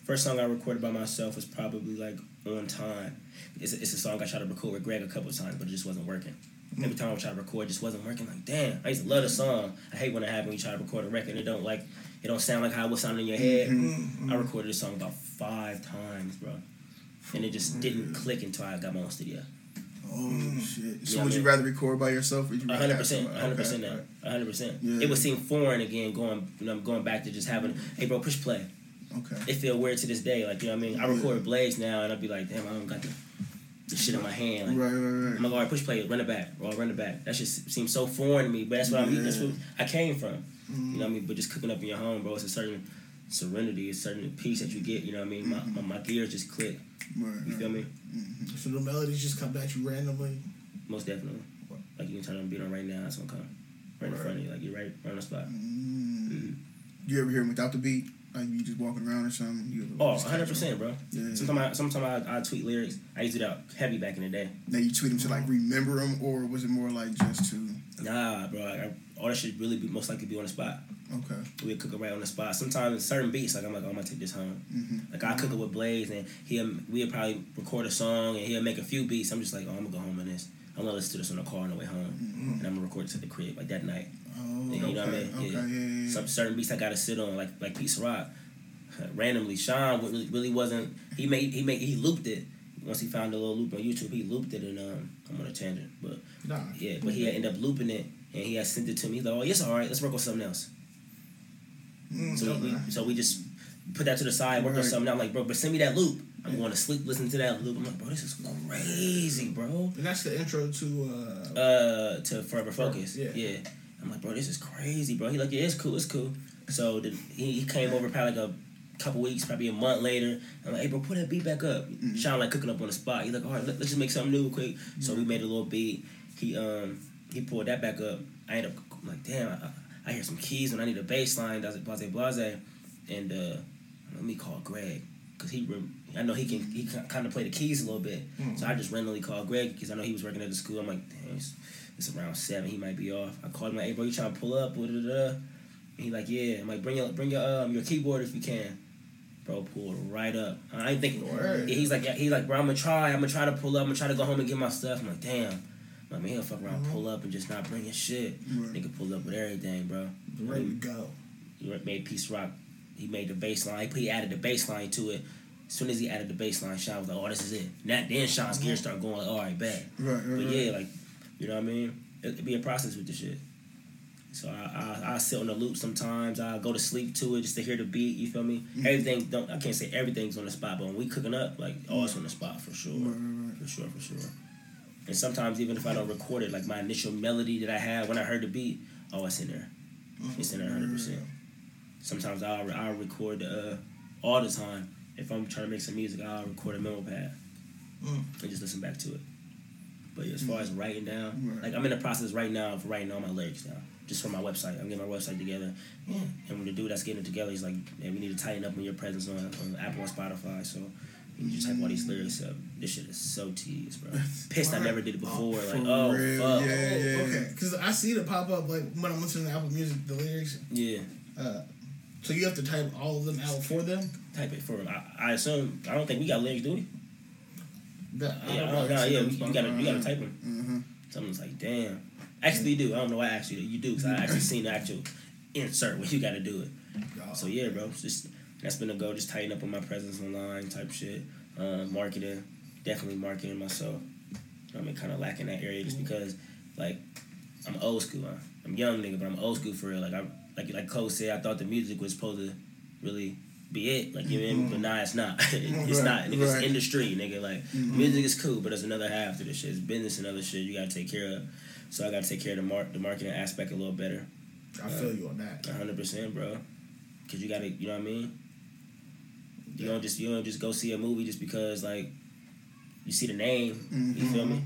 first song I recorded by myself was probably like On Time. It's a, it's a song I tried to record with Greg a couple of times, but it just wasn't working. Every time I tried to record, it just wasn't working. Like, damn, I used to love the song. I hate when it happens when you try to record a record and it don't like it don't sound like how it was sounding in your head. Mm-hmm. I recorded this song about five times, bro, and it just didn't click until I got my own studio. Oh mm. shit! So Yeah, would you rather record by yourself or would you rather hundred percent, one hundred percent, now, hundred percent. It would seem foreign again, going, you know, going back to just having, hey, bro, push play. Okay. It feel weird to this day, like you know what I mean. I Yeah. record blades now, and I'd be like, damn, I don't got the, the shit in my hand. Like, Right, right, right. I'm like, all right, push play, run it back, or run it back. That just seems so foreign to me, but that's what I'm. That's what I came from. You know what I mm. mean? But just cooking up in your home, bro, it's a certain serenity, a certain peace that you get. You know what I mean? My, mm-hmm. my, my gears just click. Right, You right. feel me? Mm-hmm. So the melodies just come at you randomly. Most definitely. Like you can turn on beat on right now, it's gonna come right in front of you. Like you're right, right on the spot. Mm. You ever hear him without the beat? Like you just walking around or something? You Oh, 100 percent, bro. Yeah. Sometimes, I, sometimes I, I tweet lyrics. I used to do that heavy back in the day. Now you tweet them to like remember them, or was it more like just to? Nah, bro. Like, I, all that should really be most likely be on the spot. Okay. We'd cook it right on the spot. Sometimes certain beats, like I'm like, oh, I'm gonna take this home. Like I cook it with Blaze, and he'll we'll probably record a song, and he'll make a few beats. I'm just like, oh, I'm gonna go home on this. I'm gonna listen to this on the car on the way home, and I'm gonna record it to the crib like that night. Oh, Yeah, you know what I okay. mean? Okay. Yeah. Yeah. yeah, yeah. Some certain beats I gotta sit on, like like Peace Rock. Randomly, Sean really, really wasn't. He made he made he looped it. Once he found a little loop on YouTube, he looped it, and um, I'm on a tangent, but Nah. yeah, but he ended up looping it, and he had sent it to me. He's like, oh, yes, all right, let's work on something else. Mm, So we, we- so we just put that to the side, work on something. I'm like, bro, but send me that loop. I'm going to sleep listening to that loop. I'm like, bro, this is crazy, bro. And that's the intro to uh, Uh, to Forever Focus. Yeah. Yeah. I'm like, bro, this is crazy, bro. He like, yeah, it's cool, it's cool. So the, he, he came over probably like a couple weeks, probably a month later. I'm like, hey, bro, put that beat back up. Sean like cooking up on the spot. He's like, all right, let, us just make something new quick. So we made a little beat. He um he pulled that back up. I ended up I'm like, damn, I, I hear some keys when I need a bass line. Blase, blase, blase. And uh, let me call Greg because he. I know he can. He kind of play the keys a little bit. So I just randomly called Greg because I know he was working at the school. I'm like, damn, it's, it's around seven. He might be off. I called him like, hey bro, you trying to pull up? And he like, yeah. I'm like, bring your bring your um your keyboard if you can. Bro, pulled right up. I ain't thinking. Word. He's like, yeah, he's like, bro, I'm gonna try. I'm gonna try to pull up. I'm gonna try to go home and get my stuff. I'm like, damn. I'm like, man, he'll fuck around, pull up, and just not bring his shit. Right. Nigga pulled up with everything, bro. ready to go. He made Peace Rock. He made the bass line. He added the bass line to it. As soon as he added the bass line, Sean was like, "Oh, this is it." That then Sean's gears start going like, "All right, bet." Right, right, But yeah, like, you know what I mean? It, would be a process with the shit. So I, I I sit on the loop sometimes. I go to sleep to it just to hear the beat. You feel me? Mm-hmm. Everything don't I can't say everything's on the spot, but when we cooking up, like oh, it's on the spot for sure, Right, right, right. for sure, for sure. And sometimes even if I don't record it, like my initial melody that I had when I heard the beat, oh, it's in there. It's in there 100. percent Sometimes I'll I'll record uh, all the time. If I'm trying to make some music, I'll record a memo pad Mm. and just listen back to it. But as far as writing down, Right. like I'm in the process right now of writing all my lyrics now, just for my website. I'm getting my website together, and when the dude that's getting it together, he's like, "Man, we need to tighten up on your presence on, on Apple and Spotify." So you just type all these lyrics up. This shit is so tedious, bro. Pissed I never did it before. like, oh real, fuck, yeah. Oh, okay. Because I see it pop up like when I'm listening to Apple Music, the lyrics. yeah. Uh, so you have to type all of them out for them. Type it for I, I assume I don't think we got lyrics, do we? That, Yeah, I don't, nah, yeah, them you, gotta up. you gotta type them. Mm-hmm. Someone's like, damn. Actually, you do. I don't know why I actually you You do because I actually seen the actual insert when you got to do it. So yeah, bro, just that's been a goal. Just tighten up on my presence online type shit. Um, marketing, definitely marketing myself. I mean, kind of lacking that area just because, like, I'm old school. Huh? I'm young nigga, but I'm old school for real. Like I like like Cole said, I thought the music was supposed to really be it. Like you know, I mean? but mm-hmm. nah, it's not. it's Right, not. Nigga, It's right. industry, nigga. Like mm-hmm. music is cool, but there's another half to this shit. It's business and other shit you gotta take care of. So I gotta take care of the mar- the marketing aspect a little better. I feel uh, you on that. hundred percent, bro. Cause you gotta, you know what I mean. You don't just you don't just go see a movie just because like you see the name. You feel me?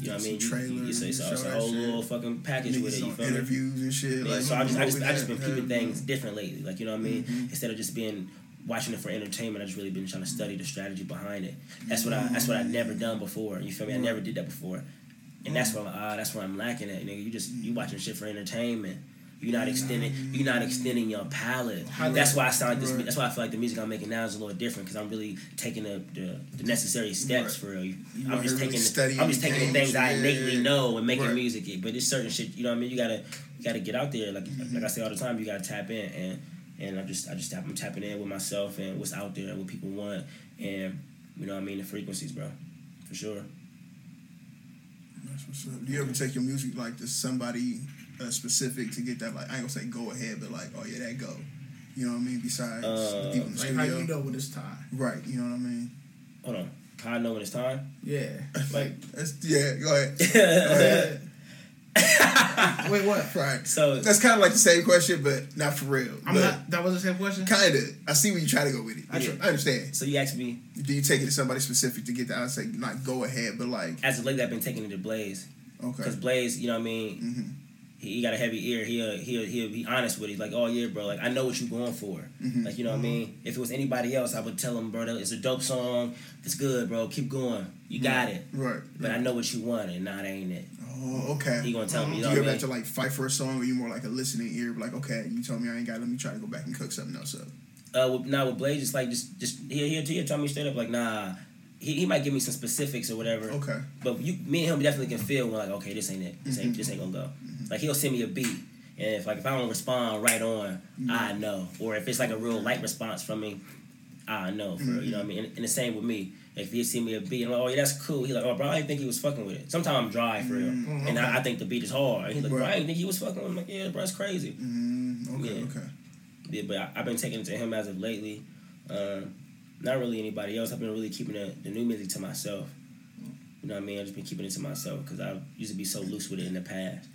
You know what I mean? Some You, you, you say so it's a whole little fucking package with it. You feel on me? and shit. Yeah, like, so I just, I just, I just been keeping things different lately. Like you know what I mean? Instead of just being watching it for entertainment, I just really been trying to study the strategy behind it. That's what I, that's what I never done before. You feel me? I never did that before, and that's where, ah, that's where I'm lacking at. Nigga, you just you watching shit for entertainment. You're not extending. You're not extending your palette. That's why I sound this. That's why I feel like the music I'm making now is a little different because I'm really taking the, the, the necessary steps for real. You I'm just taking. studying I'm just the taking the things I innately know and making music. But there's certain shit. You know what I mean? You gotta you gotta get out there. Like Mm-hmm. like I say all the time, you gotta tap in and and I just I just tap, I'm tapping in with myself and what's out there and what people want and you know what I mean the frequencies, bro, for sure. That's what's up. Do you ever take your music like to somebody uh, specific to get that like I ain't gonna say go ahead, but like oh yeah that go. You know what I mean? Besides Uh, the people in the Like studio, how you know when it's time? right? You know what I mean? Hold on, how I know when it's time? Yeah. Like That's, yeah, go ahead. Go ahead. wait, what? right. So That's kind of like the same question, but not for real. I'm not. That was the same question. Kind of. I see where you try to go with it. I tr- I understand. so you asked me Do you take it to somebody specific to get that? I say not go ahead, but like as of late I've been taking it to Blaze okay. because Blaze, you know what I mean. Mhm. He, got a heavy ear. He'll he'll he'll be honest with it. He's like, oh yeah, bro. Like I know what you're going for. Mhm. Like you know what I mean. If it was anybody else, I would tell him, bro. It's a dope song. It's good, bro. Keep going. You got it. Right. But I know what you want, and not ain't it. Oh, okay. He gonna tell me. Do You you know ever what I have to like fight for a song, or you more like a listening ear? Like, okay, you told me I ain't got. it, Let me try to go back and cook something else up. Uh, with, nah, with Blaze, it's like just just he'll he'll, he'll tell me straight up like, nah. He, he might give me some specifics or whatever. Okay. But you, me and him definitely can feel when like, okay, this ain't it. This ain't this ain't gonna go. Like he'll send me a beat, and if like if I don't respond right on, I know. Or if it's like a real light response from me, I know. For real, you know what I mean. And, and the same with me. If he send me a beat, I'm like, oh yeah, that's cool. He like, oh bro, I didn't think he was fucking with it. Sometimes I'm dry for real, Mm, and I, I think the beat is hard. He's like, bro, I Right. didn't think he was fucking with. it. I'm like, yeah, bro, it's crazy. Mm, okay. Yeah. Okay. Yeah, but I, I've been taking it to him as of lately. Um, not really anybody else. I've been really keeping the, the new music to myself. You know what I mean? I've just been keeping it to myself because I used to be so loose with it in the past.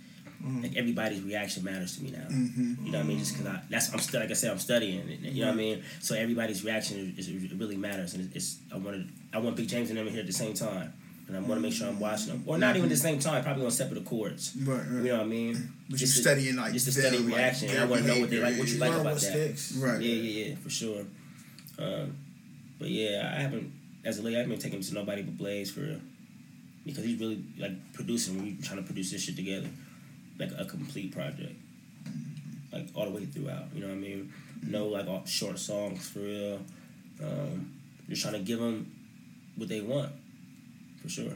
Like everybody's reaction matters to me now. Mm-hmm. You know what I mean? Just because I that's I'm still like I said I'm studying. it, You know what I mean? So everybody's reaction is, is it really matters, and it's, it's I wanted I want Big James and them here at the same time, and I want to make sure I'm watching them, or not even at the same time, probably on separate accords. Right. Right. You know what I mean? But Just you're to- studying like just to study like, reaction. their I want to know what they like, what you like about that. sticks. Right. Yeah, yeah, yeah, for sure. Um, but yeah, I haven't as a late. I haven't been taking him to nobody but Blaze for real, because he's really like producing. We trying to produce this shit together, like a complete project, like all the way throughout. You know what I mean? No like all short songs for real. Um, just trying to give them what they want, for sure.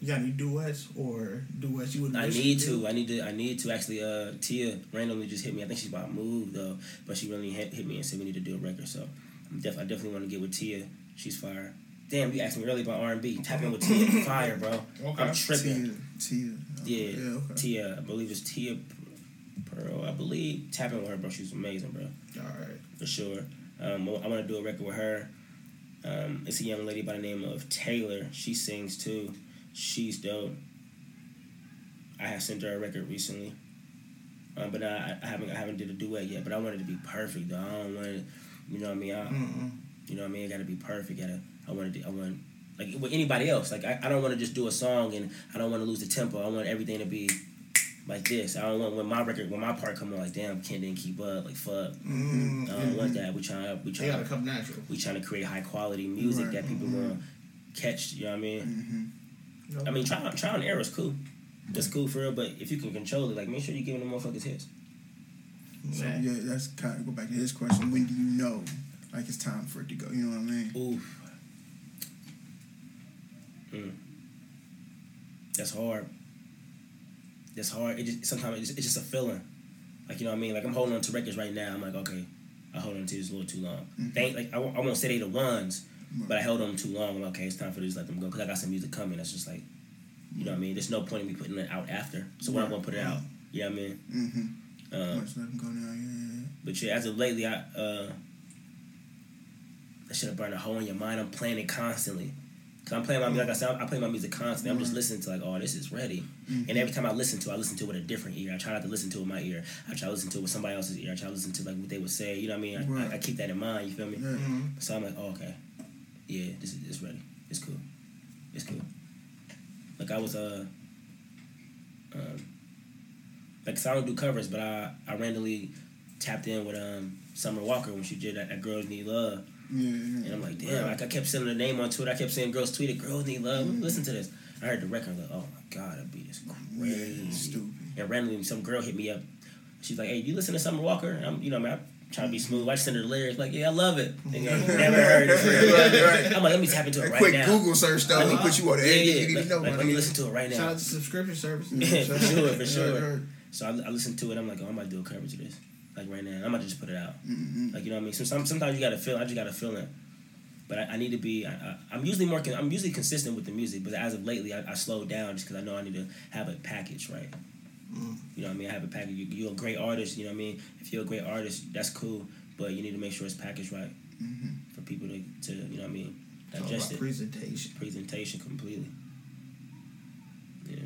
You got any duets or duets you would? I need to. I need to. I need to actually. Uh, Tia randomly just hit me. I think she's about to move though, but she really hit, hit me and said we need to do a record. So def- I definitely want to get with Tia. She's fire. Damn, you asked me earlier about R and B. Tap in with Tia. Fire, bro. Okay. I'm tripping. Tia. Tia. Yeah, Yeah. Okay. Tia. I believe it's Tia Pearl. I believe. Tap in with her, bro. She's amazing, bro. All right. For sure. Um, I want to do a record with her. Um, it's a young lady by the name of Taylor. She sings too. She's dope. I have sent her a record recently, um, but I, I haven't I haven't did a duet yet. But I want it to be perfect though. I don't want it, you know what I mean. I, Mm-mm. you know what I mean. I got to be perfect. Gotta I want to I want like with anybody else. Like I, I don't want to just do a song and I don't want to lose the tempo. I want everything to be like this. I don't want when my record when my part come on like damn Ken didn't keep up like fuck. Mm-hmm. I don't want that. We trying we gotta trying come natural. we trying to create high quality music Right. that people gonna catch. You know what I mean? Mm-hmm. I mean, trial, trial and error is cool. That's cool for real, but if you can control it, like make sure you're giving the motherfuckers hits. So Yeah. that's kind of go back to his question. When do you know, like it's time for it to go? You know what I mean? Oof. Mm. That's hard. That's hard. It just sometimes it's, it's just a feeling. Like you know what I mean. Like I'm holding on to records right now. I'm like, okay, I hold on to this a little too long. Mhm. They like I, I won't say they the ones, Right. but I held on them too long. I'm like, okay, it's time for this. To let them go because I got some music coming. That's just like, you know what I mean. There's no point in me putting it out after. So when I'm gonna put it out, you know what I mean. Mm-hmm. Um, Let's let him go now. Yeah. But yeah, as of lately, I uh, that should have burned a hole in your mind. I'm playing it constantly. Cause I'm playing my like I said, I play my music constantly. I'm just listening to like, oh, this is ready. Mhm. And every time I listen to, it, I listen to it with a different ear. I try not to listen to it with my ear. I try to listen to it with somebody else's ear. I try to listen to like what they would say. You know what I mean? I, Right. I, I keep that in mind. You feel me? Mm-hmm. So I'm like, oh, okay, yeah, this is it's ready. It's cool. It's cool. Like I was uh, um, like 'cause I don't do covers, but I I randomly tapped in with um Summer Walker when she did that, that Girls Need Love, Yeah. yeah. and I'm like, damn, like I kept sending her name on Twitter. I kept saying girls tweet it, Girls Need Love. Mm-hmm. Listen to this. I heard the record. I'm like, oh my god, that beat is Yeah, crazy. stupid. And randomly, some girl hit me up. she's like, "Hey, you listen to Summer Walker?" And I'm, you know, man, I'm trying to be smooth. I just send her the lyrics, like, "Yeah, I love it." And, you know, never heard it. Right, right. I'm like, let me tap into it right quick now. Google search though, will put you on yeah, everything yeah. you Like, know. like, let me listen to it right now. Shout out to subscription service. Yeah, for sure, for sure. So I, I listened to it. I'm like, oh, I'm about to do a cover to this, like right now. I'm about to just put it out. Mm-hmm. Like you know what I mean. So some, sometimes you got to feel. I just got to feel it. But I, I need to be. I, I, I'm usually more. I'm usually consistent with the music. But as of lately, I, I slowed down just because I know I need to have a package right. You know what I mean? I have a package. You, you're a great artist. You know what I mean? If you're a great artist, that's cool. But you need to make sure it's packaged right for people to, to you know what I mean, Talk about it. presentation. Presentation completely. Yeah.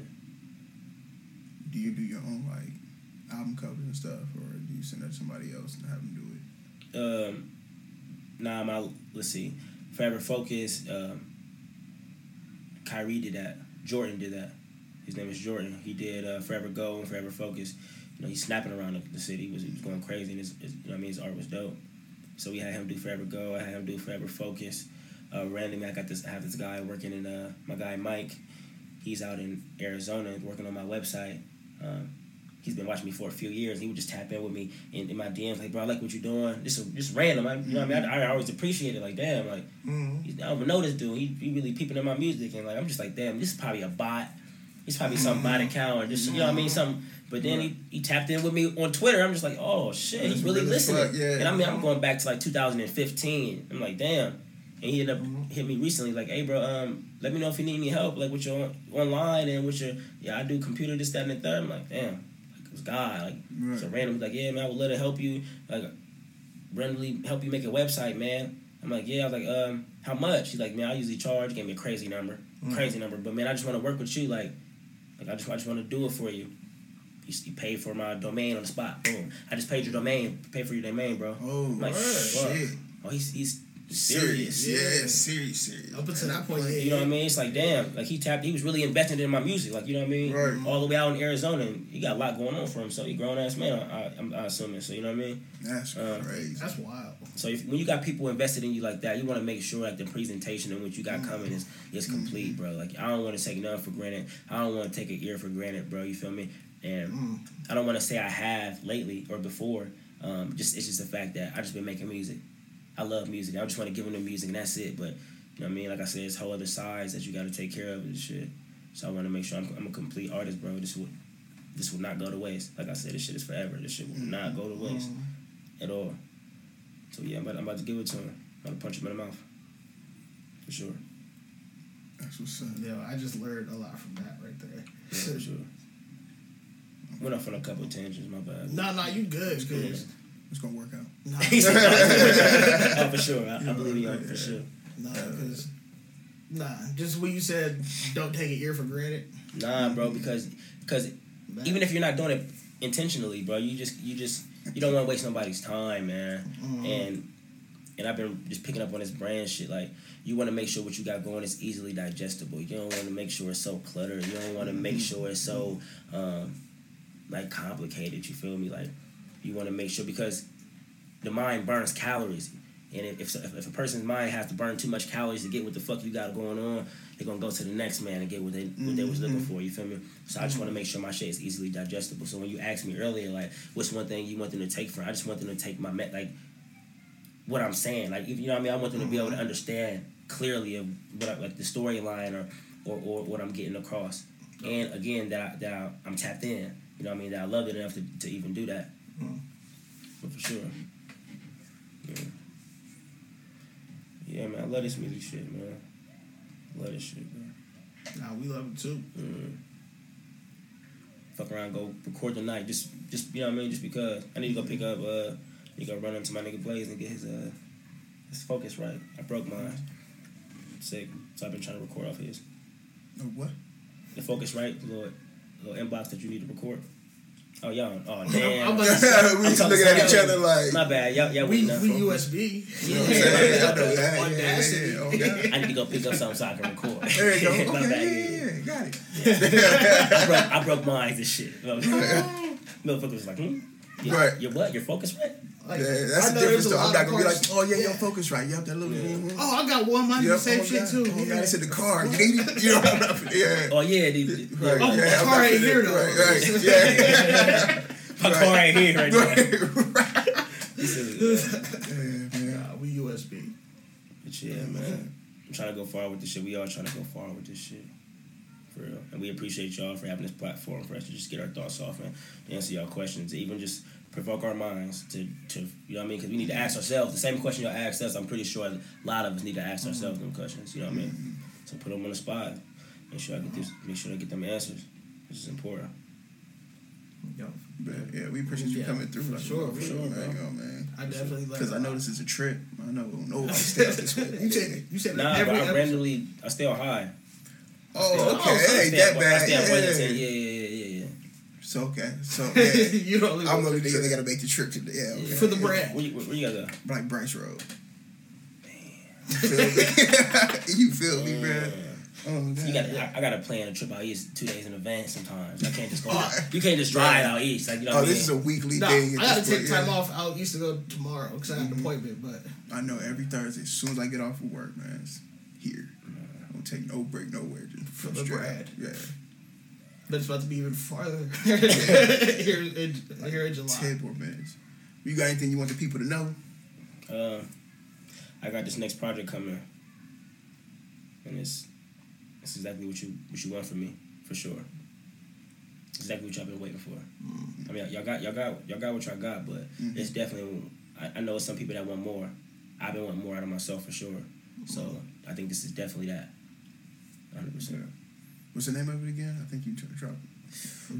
Do you do your own like album covers and stuff, or do you send that to somebody else and have them do it? um nah my let's see. Forever focus um Kyrie did that. Jordan did that. His name is Jordan. He did uh, forever go and forever focus. You know he's snapping around the, the city. He was, he was going crazy and his, his, you know I mean his art was dope. So we had him do forever go. I had him do forever focus. Uh, randomly I got this I have this guy working in uh my guy Mike. He's out in Arizona working on my website um, he's been watching me for a few years. He would just tap in with me in, in my DMs, like, bro, I like what you're doing. Just just random. I, you know what I mean? Mm-hmm. I, I always appreciate it. Like, damn, like, mm-hmm. he's, I don't know this dude. He, he really peeping in my music, and like, I'm just like, damn, this is probably a bot. He's probably some bot mm-hmm. account or just you know what I mean, Something. But then he, he tapped in with me on Twitter. I'm just like, oh shit, oh, he's really real listening. yeah. And I mean, I'm going back to like 2015. I'm like, damn. And he ended up hit me recently, like, hey, bro, um, let me know if you need any help, like with your online and with your, yeah, I do computer, this, that, and the third. I'm like, damn, like it was God, like, Right. so random, like, yeah, man, I would love to help you, like, randomly help you make a website, man. I'm like, yeah, I was like, um, how much? He's like, man, I usually charge. Gave me a crazy number, crazy number, but man, I just want to work with you, like, like I just, I just want to do it for you. He, he paid for my domain on the spot. Boom. I just paid your domain. Paid for your domain, bro. Oh, I'm like, shit. Oh, he's he's Serious, serious. yeah, serious, serious. Up until that point, yeah. You know what I mean? It's like damn, like he tapped. He was really invested in my music. Like you know what I mean? Right. All the way out in Arizona, and he got a lot going on for him. So he grown ass man. I, I'm, I'm assuming. So you know what I mean? That's Uh, crazy. That's wild. So if, when you got people invested in you like that, you want to make sure like the presentation and what you got coming is is complete, bro. Like I don't want to take nothing for granted. I don't want to take an ear for granted, bro. You feel me? And I don't want to say I have lately or before. Um, just it's just the fact that I just been making music. I love music. I just want to give them the music and that's it. But you know what I mean? Like I said, it's whole other sides that you got to take care of and shit. So I want to make sure I'm, I'm a complete artist, bro. This would this will not go to waste. Like I said, this shit is forever. This shit will not go to mm-hmm. waste mm-hmm. at all. So yeah, I'm about, I'm about to give it to him. I'm about to punch him in the mouth. For sure. That's what's up. Yeah, I just learned a lot from that right there. Yeah, for sure. Went off on a couple of tangents, my bad. No, no, you good, cause It's gonna work out. nah, oh, for sure. I, I believe you for sure. nah, cause nah, just what you said don't take an ear for granted. Nah, bro, because because even if you're not doing it intentionally, bro, you just you just you don't want to waste nobody's time, man. And and I've been just picking up on this brand shit. Like you want to make sure what you got going is easily digestible. You don't want to make sure it's so cluttered. You don't want to make sure it's so um, like complicated. You feel me? Like you want to make sure because the mind burns calories. And if, if, if a person's mind has to burn too much calories to get what the fuck you got going on, they're gonna go to the next man and get what they what they was looking mm-hmm. for. You feel me? So I just mm-hmm. want to make sure my shit is easily digestible. So when you asked me earlier, like, what's one thing you want them to take from? I just want them to take my met like what I'm saying. Like, if you know what I mean, I want them to be able to mm-hmm. understand clearly of what I, like the storyline or, or or what I'm getting across. And again, that I, that I, I'm tapped in. You know what I mean? That I love it enough to, to even do that. But for sure. Yeah. Yeah, man. I love this music shit, man. Love this shit, man. Nah, we love it too. Mm. Fuck around, go record the night. Just, just you know what I mean. Just because I need to go pick up. Uh, to go run into my nigga Blaze and get his uh, his Focusrite. I broke mine. Sick. So I've been trying to record off his. What? The Focusrite, the little, little inbox that you need to record. Oh y'all, oh damn. I'm to say, we I'm looking at each other like. My bad, y'all, y'all we we USB. You know what I'm saying? I know that. Audacity. yeah, yeah. Oh. I need to go pick up something so I can record. There you go. My Okay, bad, yeah, yeah, yeah, yeah. Got it. I broke, I broke mine and shit. Motherfucker was like, hmm? Your, Right. Your what? Your Focusrite? Like, Yeah, I that's the difference though. I'm not gonna be like, oh yeah, yeah. yo, Focusrite. Yep, that little. mhm. Oh, I got one. Mine do Yep, the same oh, shit God. too. Oh, yeah. God, it's in the car. You need it. You know I'm Yeah. Oh yeah, the, the, Right. Oh, yeah, the car ain't here, though. Right, right. Yeah. My car ain't here right now. right. This Yeah, man. Nah, we USB. But yeah, man. I'm trying to go far with this shit. We all trying to go far with this shit. For real. And we appreciate y'all for having this platform for us to just get our thoughts off and answer y'all questions, even just provoke our minds to, to you know what I mean? Because we need to ask ourselves the same question y'all asked us. I'm pretty sure a lot of us need to ask mm-hmm. ourselves them questions. You know what I mean? So put them on the spot. Make sure I get this. Make sure I get them answers. This is important. Yo, But yeah, we appreciate you Yeah, coming through. for like, sure, for man. sure, There bro. you go, man. I definitely like. Because I know this is a trip. I know nobody stay out this way. You said you said Nah, every but I episode- randomly I stay on high. Oh, okay. I It stay ain't on- that I stay on bad. Yeah. Yeah, yeah, yeah, yeah, yeah. So okay. So yeah. you don't I'm the only nigga that gotta make the trip to the yeah. Okay. for the bread. Where you, where, where you guys at? Like Branch Road. Feel me? you feel me, man? Oh, God. You got I, I gotta plan a trip out east two days in advance sometimes. I can't just go. Oh, you can't just drive out east. Like you know Oh, what I mean? this is a weekly No, thing. I gotta take point, time yeah. off out east to go tomorrow because I got Mm-hmm. an appointment. But I know every Thursday, as soon as I get off of work, man, it's here. I don't take no break nowhere. Just For from the straight bread. up. Yeah. but it's about to be even farther here in here in July. Ten more minutes. You got anything you want the people to know? Uh, I got this next project coming, and it's it's exactly what you what you want from me for sure. Exactly what y'all been waiting for. Mm-hmm. I mean, y'all got y'all got y'all got what y'all got, but mm-hmm. it's definitely. I, I know some people that want more. I've been wanting more out of myself for sure. So mm-hmm. I think this is definitely that. Hundred percent. What's the name of it again? I think you t- dropped.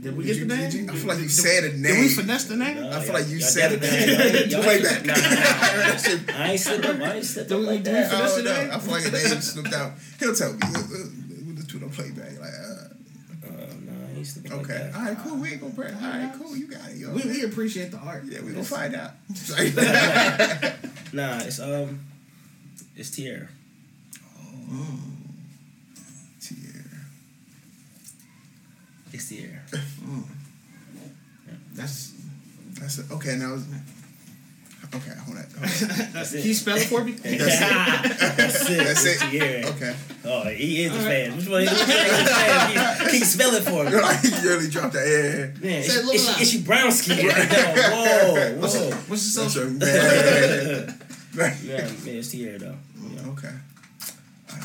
Did we Did get you- the name? you- I feel like you Did- said a name. Did we finesse the name? I feel like you y'all said it. definitely- y'all- Play back. Nah, nah, nah, nah. I ain't slip up. I ain't slip up like I that. finesse don't the know. name? I feel like a name slipped out. He'll tell me. We'll, we'll, we'll just do the playback. Like, uh, Uh, nah, I ain't slipping like okay. that. All right, cool. We ain't gonna press. All right, cool. You got it, yo. We, we appreciate the art. yeah, we gonna find out. Nah, it's um, it's Tierra. Tierra. It's Tierra. That's That's it. Okay, now. Okay, hold on. Hold on. That's can you spell it for me? That's it. That's It's it. Tierra. Okay. Oh, he is a fan. Which one? Which one is a fan? Can you- spell it for me? Like, you really dropped that. Yeah. Man, Say it it's, look it's, loud. brown skin. Whoa, whoa. the, what's the That's social? your man. Right. Yeah, man, it's Tierra though. Yeah. Okay.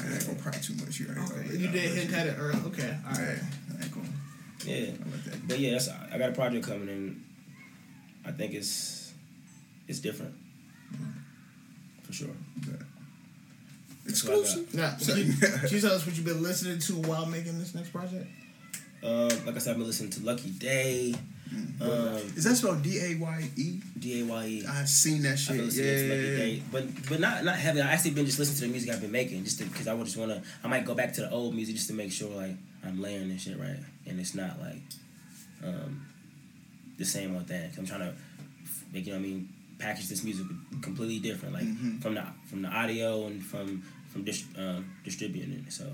All right, I ain't gonna cry too much. You already Okay, covered you did hint at it early. Okay, All right. Yeah. I ain't gonna. Yeah. I. But yeah, that's, I got a project coming in. I think it's it's different. For sure. That's what I got. Exclusive. Now, So- can you, can you tell us what you've been listening to while making this next project? Um, like I said, I've been listening to Lucky Daye, um, Is that spelled D A Y E? D A Y E. I've seen that I've shit. Yeah, yeah, yeah. But but not not heavy. I actually been just listening to the music I've been making, just because I would just wanna. I might go back to the old music just to make sure like I'm layering this shit right, and it's not like um, the same old thing. I'm trying to make you know what I mean package this music completely different, like Mhm. from the from the audio and from from dis- um, distributing it. So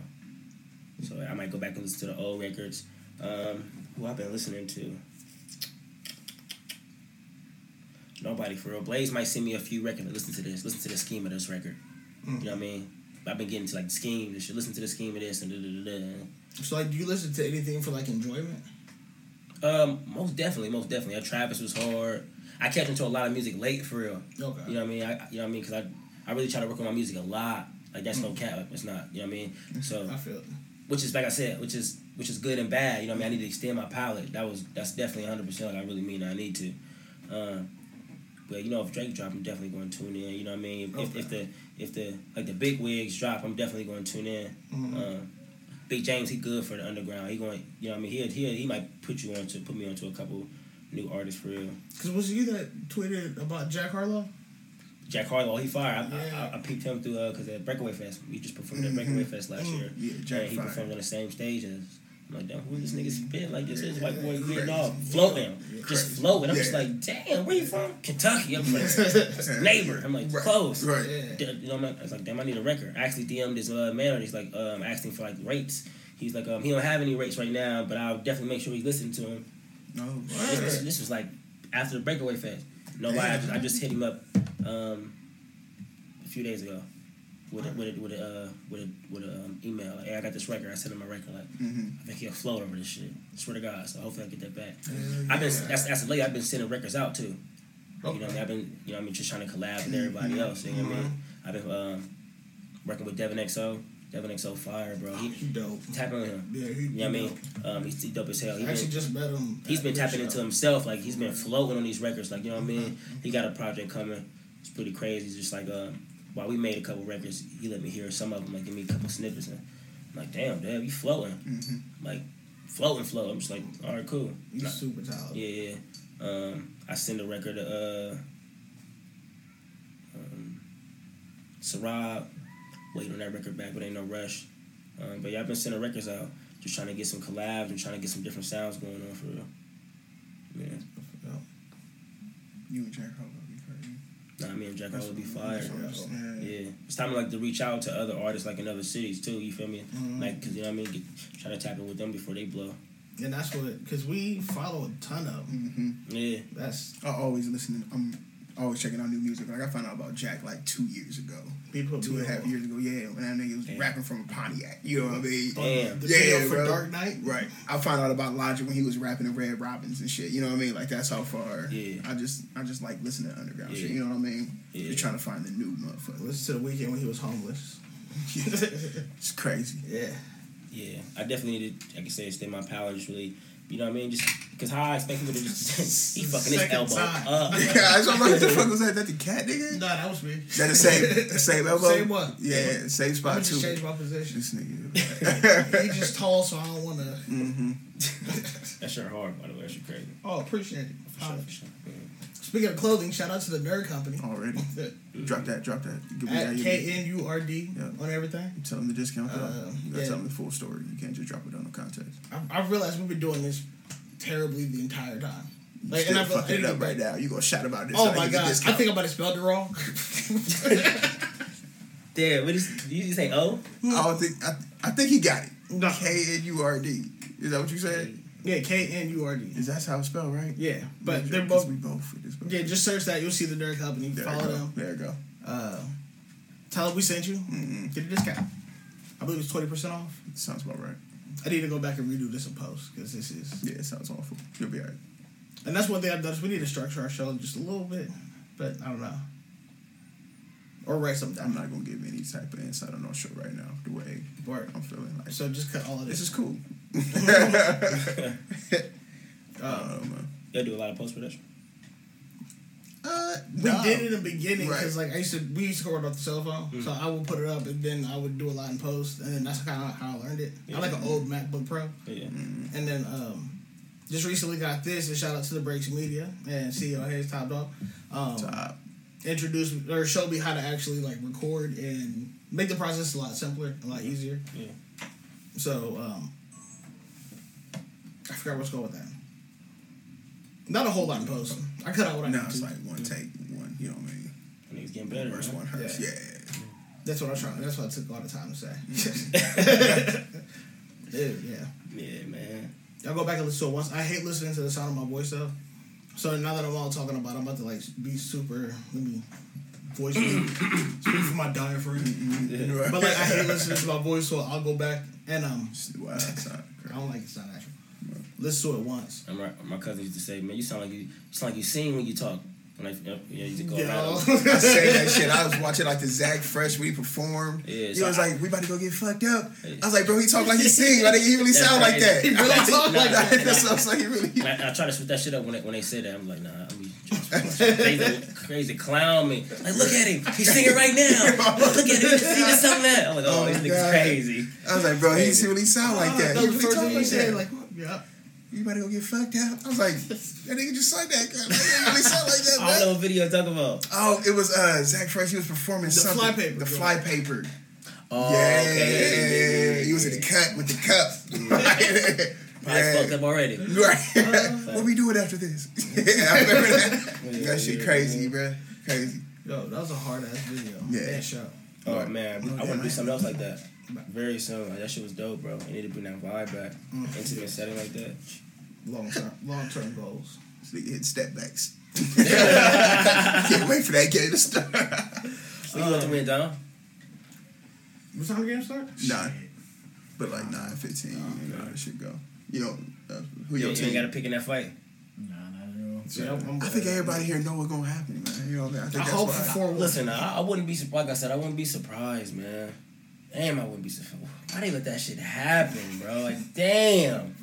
so I might go back and listen to the old records. Um, who I've been listening to. Nobody for real. Blaze might send me a few records. Listen to this. Listen to the scheme of this record. You know what I mean? I've been getting to like the scheme. and shit. listen to the scheme of this and da da da da. So, like, do you listen to anything for like enjoyment? Um, most definitely, most definitely. Uh, Travis was hard. I catch into a lot of music late for real. Okay. You know what I mean? I, you know what I mean? Because I, I really try to work on my music a lot. Like that's no cap. It's not. You know what I mean? So I feel it. which is like I said, which is which is good and bad. You know what I mean? I need to extend my palette. That was that's definitely hundred percent. Like I really mean I need to. Um, but you know, if Drake drop, I'm definitely going to tune in. You know what I mean? If, if the if the like the big wigs drop, I'm definitely going to tune in. Mhm. Um, Big James, he good for the underground. He going, you know what I mean? He he he might put you on to put me onto a couple new artists for real. Cause was you that tweeted about Jack Harlow? Jack Harlow, he fired. I, Yeah. I, I, peeped him through uh, cause at Breakaway Fest. We just performed at Breakaway Fest last year. Yeah, Jack and he fire. performed on the same stage as. I'm like, damn, who this nigga spit like this? This white boy Crazy. getting off, floating, just Crazy. floating. I'm just like, damn, where you from? Kentucky. I'm like, neighbor. I'm like, Right. close. Right. Yeah. D- You know, I'm like- I was like, damn, I need a record. I actually DM'd this uh, man. And he's like, um, asking for like rates. He's like, um, he don't have any rates right now, but I'll definitely make sure he's listening to him. No. This, this, this was like after the breakaway fest. No lie, I just, I just hit him up um, a few days ago. With a, with a, with a, uh, with a, with a um, email. Like, hey, I got this record. I sent him a record. Like, Mhm. I think he'll float over this shit. swear to God. So hopefully I get that back. Yeah, I've been yeah. that's that's late. I've been sending records out too. You know, I mean? I've been you know, I mean, just trying to collab with everybody else. You know what I mean? I've been um, working with Devin XO. Devin XO fire, bro. He He dope. tapping on him. Yeah, he. You know what I mean? Um, he's, he's dope as hell. He actually been, just met him. he's been tapping show. into himself. Like he's been floating on these records. Like you know what I mean? He got a project coming. It's pretty crazy. It's just like uh, while we made a couple records, he let me hear some of them. Like give me a couple snippets. And I'm like, damn, Dev, you floating? Mhm. Like floating, flow. I'm just like, all right, cool. He's super talented. Yeah, yeah. Um, I send a record to uh, um, Sarab. Waiting on that record back, but ain't no rush. Um, but yeah, I've been sending records out, just trying to get some collabs and trying to get some different sounds going on for real. Yeah, You and Jack Harlow be crazy. Nah, me and Jack Harlow be fire. Yeah. Yeah, it's time to like to reach out to other artists like in other cities too. You feel me? Mhm. Like, cause you know what I mean. Get, try to tap in with them before they blow. And that's what, because we follow a ton of them. hmm Yeah, That's I always listen. I'm always checking out new music. Like I found out about Jack like two years ago, people. two and a half years ago. Yeah, when that nigga was Damn. rapping from a Pontiac. You know what I mean? Damn. The Yeah, video for bro. Dark Knight. Right. I found out about Logic when he was rapping in Red Robins and shit. You know what I mean? Like that's how far. Yeah. I just I just like listening to underground Yeah. shit. You know what I mean? Yeah. Just trying to find the new motherfucker. Listen to the Weeknd when he was homeless. It's crazy. yeah. yeah. I definitely need to, like I said, extend my power. Just really, you know what I mean? Just because how I expect people to just he fucking his Second elbow time. up. Yeah, I was like, what the fuck was that? That the cat nigga? Nah, that was me. That the same the same elbow? Same one. Yeah, same spot I spot just too. changed my position. This nigga. He's just tall, so I don't want to. mm-hmm. That shirt hard, by the way. That shit crazy. Oh, appreciate it. For sure, for sure. Speaking of clothing, shout out to the KNURD Company. Already. Drop that, drop that. Give me At that. K N U R D on everything. Tell them the discount code. Uh, you gotta yeah. tell them the full story. You can't just drop it on the context. I, I've realized we've been doing this terribly the entire time. Like, still and I feel- I fucking it to up right now. You gonna shout about this? Oh so my god, I think I might have spelled it wrong. Damn, what is, did you say O? I don't think. I, I think he got it. No. K N U R D. Is that what you said? yeah, K N U R D. Is that how it's spelled, right? Yeah, but Make they're sure, 'cause both. We both. Yeah, just search that. You'll see the KNURD Company. There Follow go. them. There you go. Uh, tell them we sent you. Mm-mm. Get a discount. I believe it's twenty percent off. Sounds about right. I need to go back and redo this in post because this is, Yeah, it sounds awful. You'll be alright. and that's one thing I've done. Is we need to structure our show just a little bit, but I don't know, or write something I'm not gonna give any type of insight on our show right now. The way Word. I'm feeling like So just cut all of this this. is cool. Um, Y'all do a lot of post production. Uh, we no. did it in the beginning Right. because like I used to we used to record off the cell phone, so I would put it up and then I would do a lot in post, and then that's kind of how I learned it. I like an old MacBook Pro, Yeah. and then um, just recently got this. And shout out to the Breaks Media and CEO Hayes Top Dog. Um, Top. introduced or showed me how to actually like record and make the process a lot simpler, a lot easier. Yeah. So um, I forgot what's going with that. Not a whole lot in post. I cut out what I Now need it's to. like one take, one. You know what I mean? Niggas getting better. First huh? one hurts. Yeah. Yeah. That's what I was trying. That's what I took a lot of time to say. Dude, yeah. Yeah, man. I'll go back and listen to it once. I hate listening to the sound of my voice though. So now that I'm all talking about, I'm about to like be super. Let me voice speak for my dying friend. But like I hate listening to my voice, so I'll go back and um. Wow, that's not I don't like it sound natural. Listen to it once. And my, my cousin used to say, "Man, you sound like you, you sound like you sing when you talk." When I, yeah, you used to go Yeah. around. I say that shit. I was watching like the Zach Fresh when he performed. Yeah, he was I- like, "We about to go get fucked up." I was like, "Bro, he talk like he sing. Like he really That's sound like that." He really talk like that. That sounds like he really. I, I try to switch that shit up when they, when they say that. I'm like, nah, I'm crazy, crazy clown me. Like, look at him, he's singing right now. Look at him, he's singing something that. I'm like, oh, Oh, this my nigga's crazy. I was like, "Bro, he really sound like that. That He was really talk you like that." Like, yeah. You better go get fucked up? I was like, "That nigga just said that. Girl. That nigga really sound like that, I don't know what video I'm talking about. Oh, it was uh Zach Fresh. He was performing something. fly paper, The girl. fly paper. Oh, yeah, okay. he was in the cut with the cup. Right. Probably Yeah. fucked up already. Right. what we doing after this? yeah, I remember that. Yeah, that shit yeah, crazy, yeah. bro. Crazy. Yo, that was a hard ass video. Yeah. That show. Oh man, Oh, I want to do something else like that very soon. Like that shit was dope, bro. I need to bring that vibe back. Mm. Intimate setting like that. Long term, long term goals. This nigga hit step backs. Can't wait for that game to start. When you went to win down? What time the game start? Nine. But like nine fifteen, you know, it should go. You know, uh, who You your ain't team? got to pick in that fight. Nah, not at all. Yeah, I'm- I'm think everybody here know what's gonna happen, man. You know, what I, mean? I think I that's hope why. for four. Listen, I, I wouldn't be sur- like I said, I wouldn't be surprised, man. Damn, I wouldn't be surprised. Why they let that shit happen, bro? Like, damn,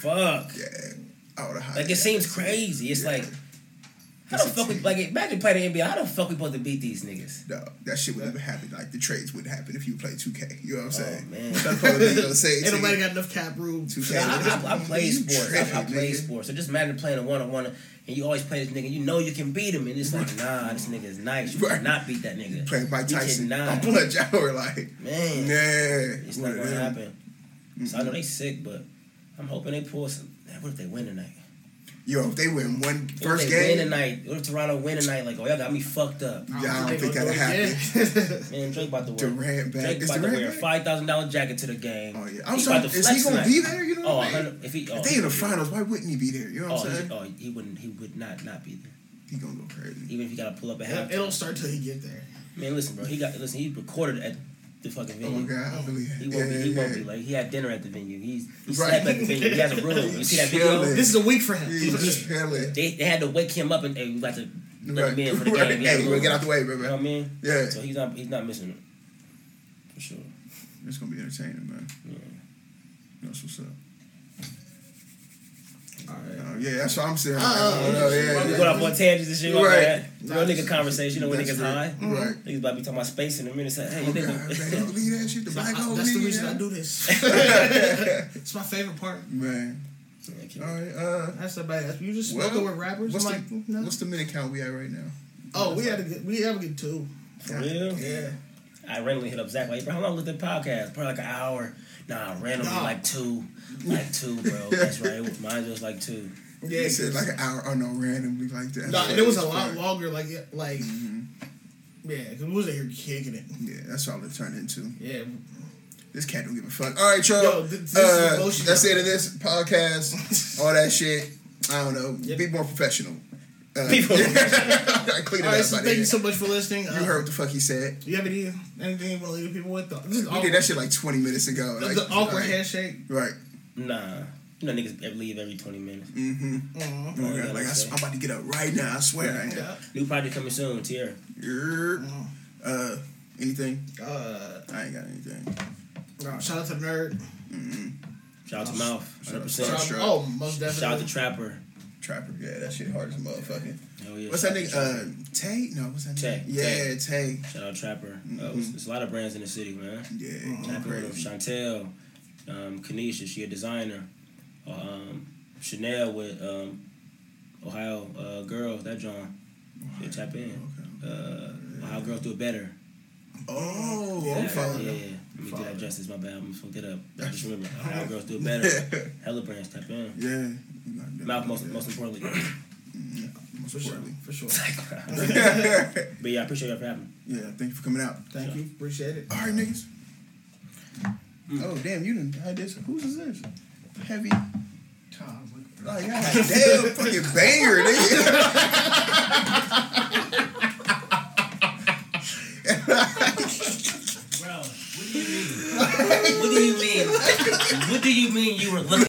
fuck. Yeah, I would have. Like it seems crazy. It's like, how the fuck we like? Imagine playing the NBA. How the fuck we supposed to beat these niggas? No, that shit would never happen. Like the trades wouldn't happen if you play 2K. You know what I'm oh, saying? Oh, man. That's probably the same Ain't nobody got enough cap room. 2K. I, I, I play You sports. I, I play nigga. sports. So just imagine playing a one on one, and you always play this nigga. You know you can beat him, and it's like, nah, this nigga is nice. You Right. cannot beat that nigga. Playing Mike You Tyson on cannot. Punch-Out, like, Man, yeah. it's not gonna happen. So I know they sick, but I'm hoping they pull some. What if they win tonight? Yo, if they win one What first if they win game, tonight? What if Toronto win tonight? Like, oh, y'all got me fucked up. Yeah, I don't think that'll happen. Man, Drake about to wear. Durant back. Drake Is about to Durant wear a five thousand dollar jacket to the game. Oh yeah, I'm He sorry. about to Is he gonna tonight. be there? You know Oh, what I mean? 100 if he, oh, If they he in the would be- finals, why wouldn't he be there? You know Oh, what I'm oh, he, saying? oh, he wouldn't. He would not not be there. He gonna go crazy. Even if he got to pull up a half. It don't start till he get there. Man, listen, bro. He got listen. He recorded at the fucking Oh venue. my god, I believe. He won't yeah, be. He yeah, won't yeah. be. Like he had dinner at the venue. He's he Right. slept at the venue. He has a room. You see that video? Chilling. This is a week for him. He's chilling. They, they had to wake him up and hey, we got to let Right. him in for the Right. game. He had Hey, a you get out the way, You know what I mean? Yeah, So he's not. He's not missing it. For sure. it's gonna be entertaining, man. Yeah. That's what's up. All right. Uh, yeah, that's what I'm saying. Uh, I don't know, yeah, We going off on tangents and shit like that. Real nigga conversation. You know when niggas high. Right. Niggas about to be talking about space in a minute. Say, hey, you Oh, God, man, you think? believe that shit? The black hole That's the reason? I do this. it's my favorite part. Man. All right. Uh, That's the bad. You just Well, smoking with rappers. what's I'm the no. what's the minute count we at right now? oh, we had a good. We have a good two. For real? Yeah. I randomly hit up Zach like, bro, how long was the podcast? Probably like an hour. Nah, randomly Nah. like two, like two, bro. That's right. Mine was like two. Yeah. He said 'cause- like an hour. Oh no, randomly like that. No, That's it was a right. lot Right. longer. Like, like, Mhm. yeah, because we wasn't here kicking it. Yeah, that's all it turned into. Yeah, This cat don't give a fuck. All right, y'all. Yo, th- this uh, bullshit. that's it of this podcast. all that shit. I don't know. Yep. Be more professional. Uh, Be more I clean it All right, up. so thank you so much for listening. You Uh, heard what the fuck he said. Do you have any anything you want to leave people with? This We awkward. did that shit like 20 minutes ago. The, Like, the awkward like, handshake. Right. Nah, you know niggas leave every twenty minutes. Mm-hmm. Mhm. Oh, yeah, like, I, that's am about to get up right now. I swear. I. Yeah. New project coming soon. Tier. Yerp. Uh, anything? Uh, I ain't got anything. uh, shout out to KNURD. Mm-hmm. Shout out to Mouf. Hundred Shout percent. out- Shout Strap. oh, most definitely. Shout out to Trapper. Trapper. Yeah, that shit hard as a motherfucker. Hell yeah. What's that nigga? Uh, Tay? No, what's that Tay. name? Yeah, Tay. Shout out Trapper. Uh, Mhm. there's, a lot of brands in the city, man. Yeah, Trapper with crazy. Chantel, um, Kanisha, she a designer. Um, Chanel with um, Ohio uh, Girls, that John. Yeah, tap in. Uh, Ohio Girls Do It Better. Oh, Yeah, I'm yeah, following. yeah. them. Let me do that justice, my bad. I'm gonna fuck it up. I just remember. Ohio Girls Do It Better. Hella brands, tap in. Yeah. Mouf most most uh, importantly. Yeah, most for importantly. sure, for sure. but yeah, I appreciate y'all for having. Me. Yeah, thank you for coming out. Thank sure. you, appreciate it. All right, niggas. Mm. Oh damn, you didn't. hide this. Who's is this? Heavy. Tom. Like, God damn, fucking banger, nigga. What do you mean? what do you mean? What do you mean you were looking?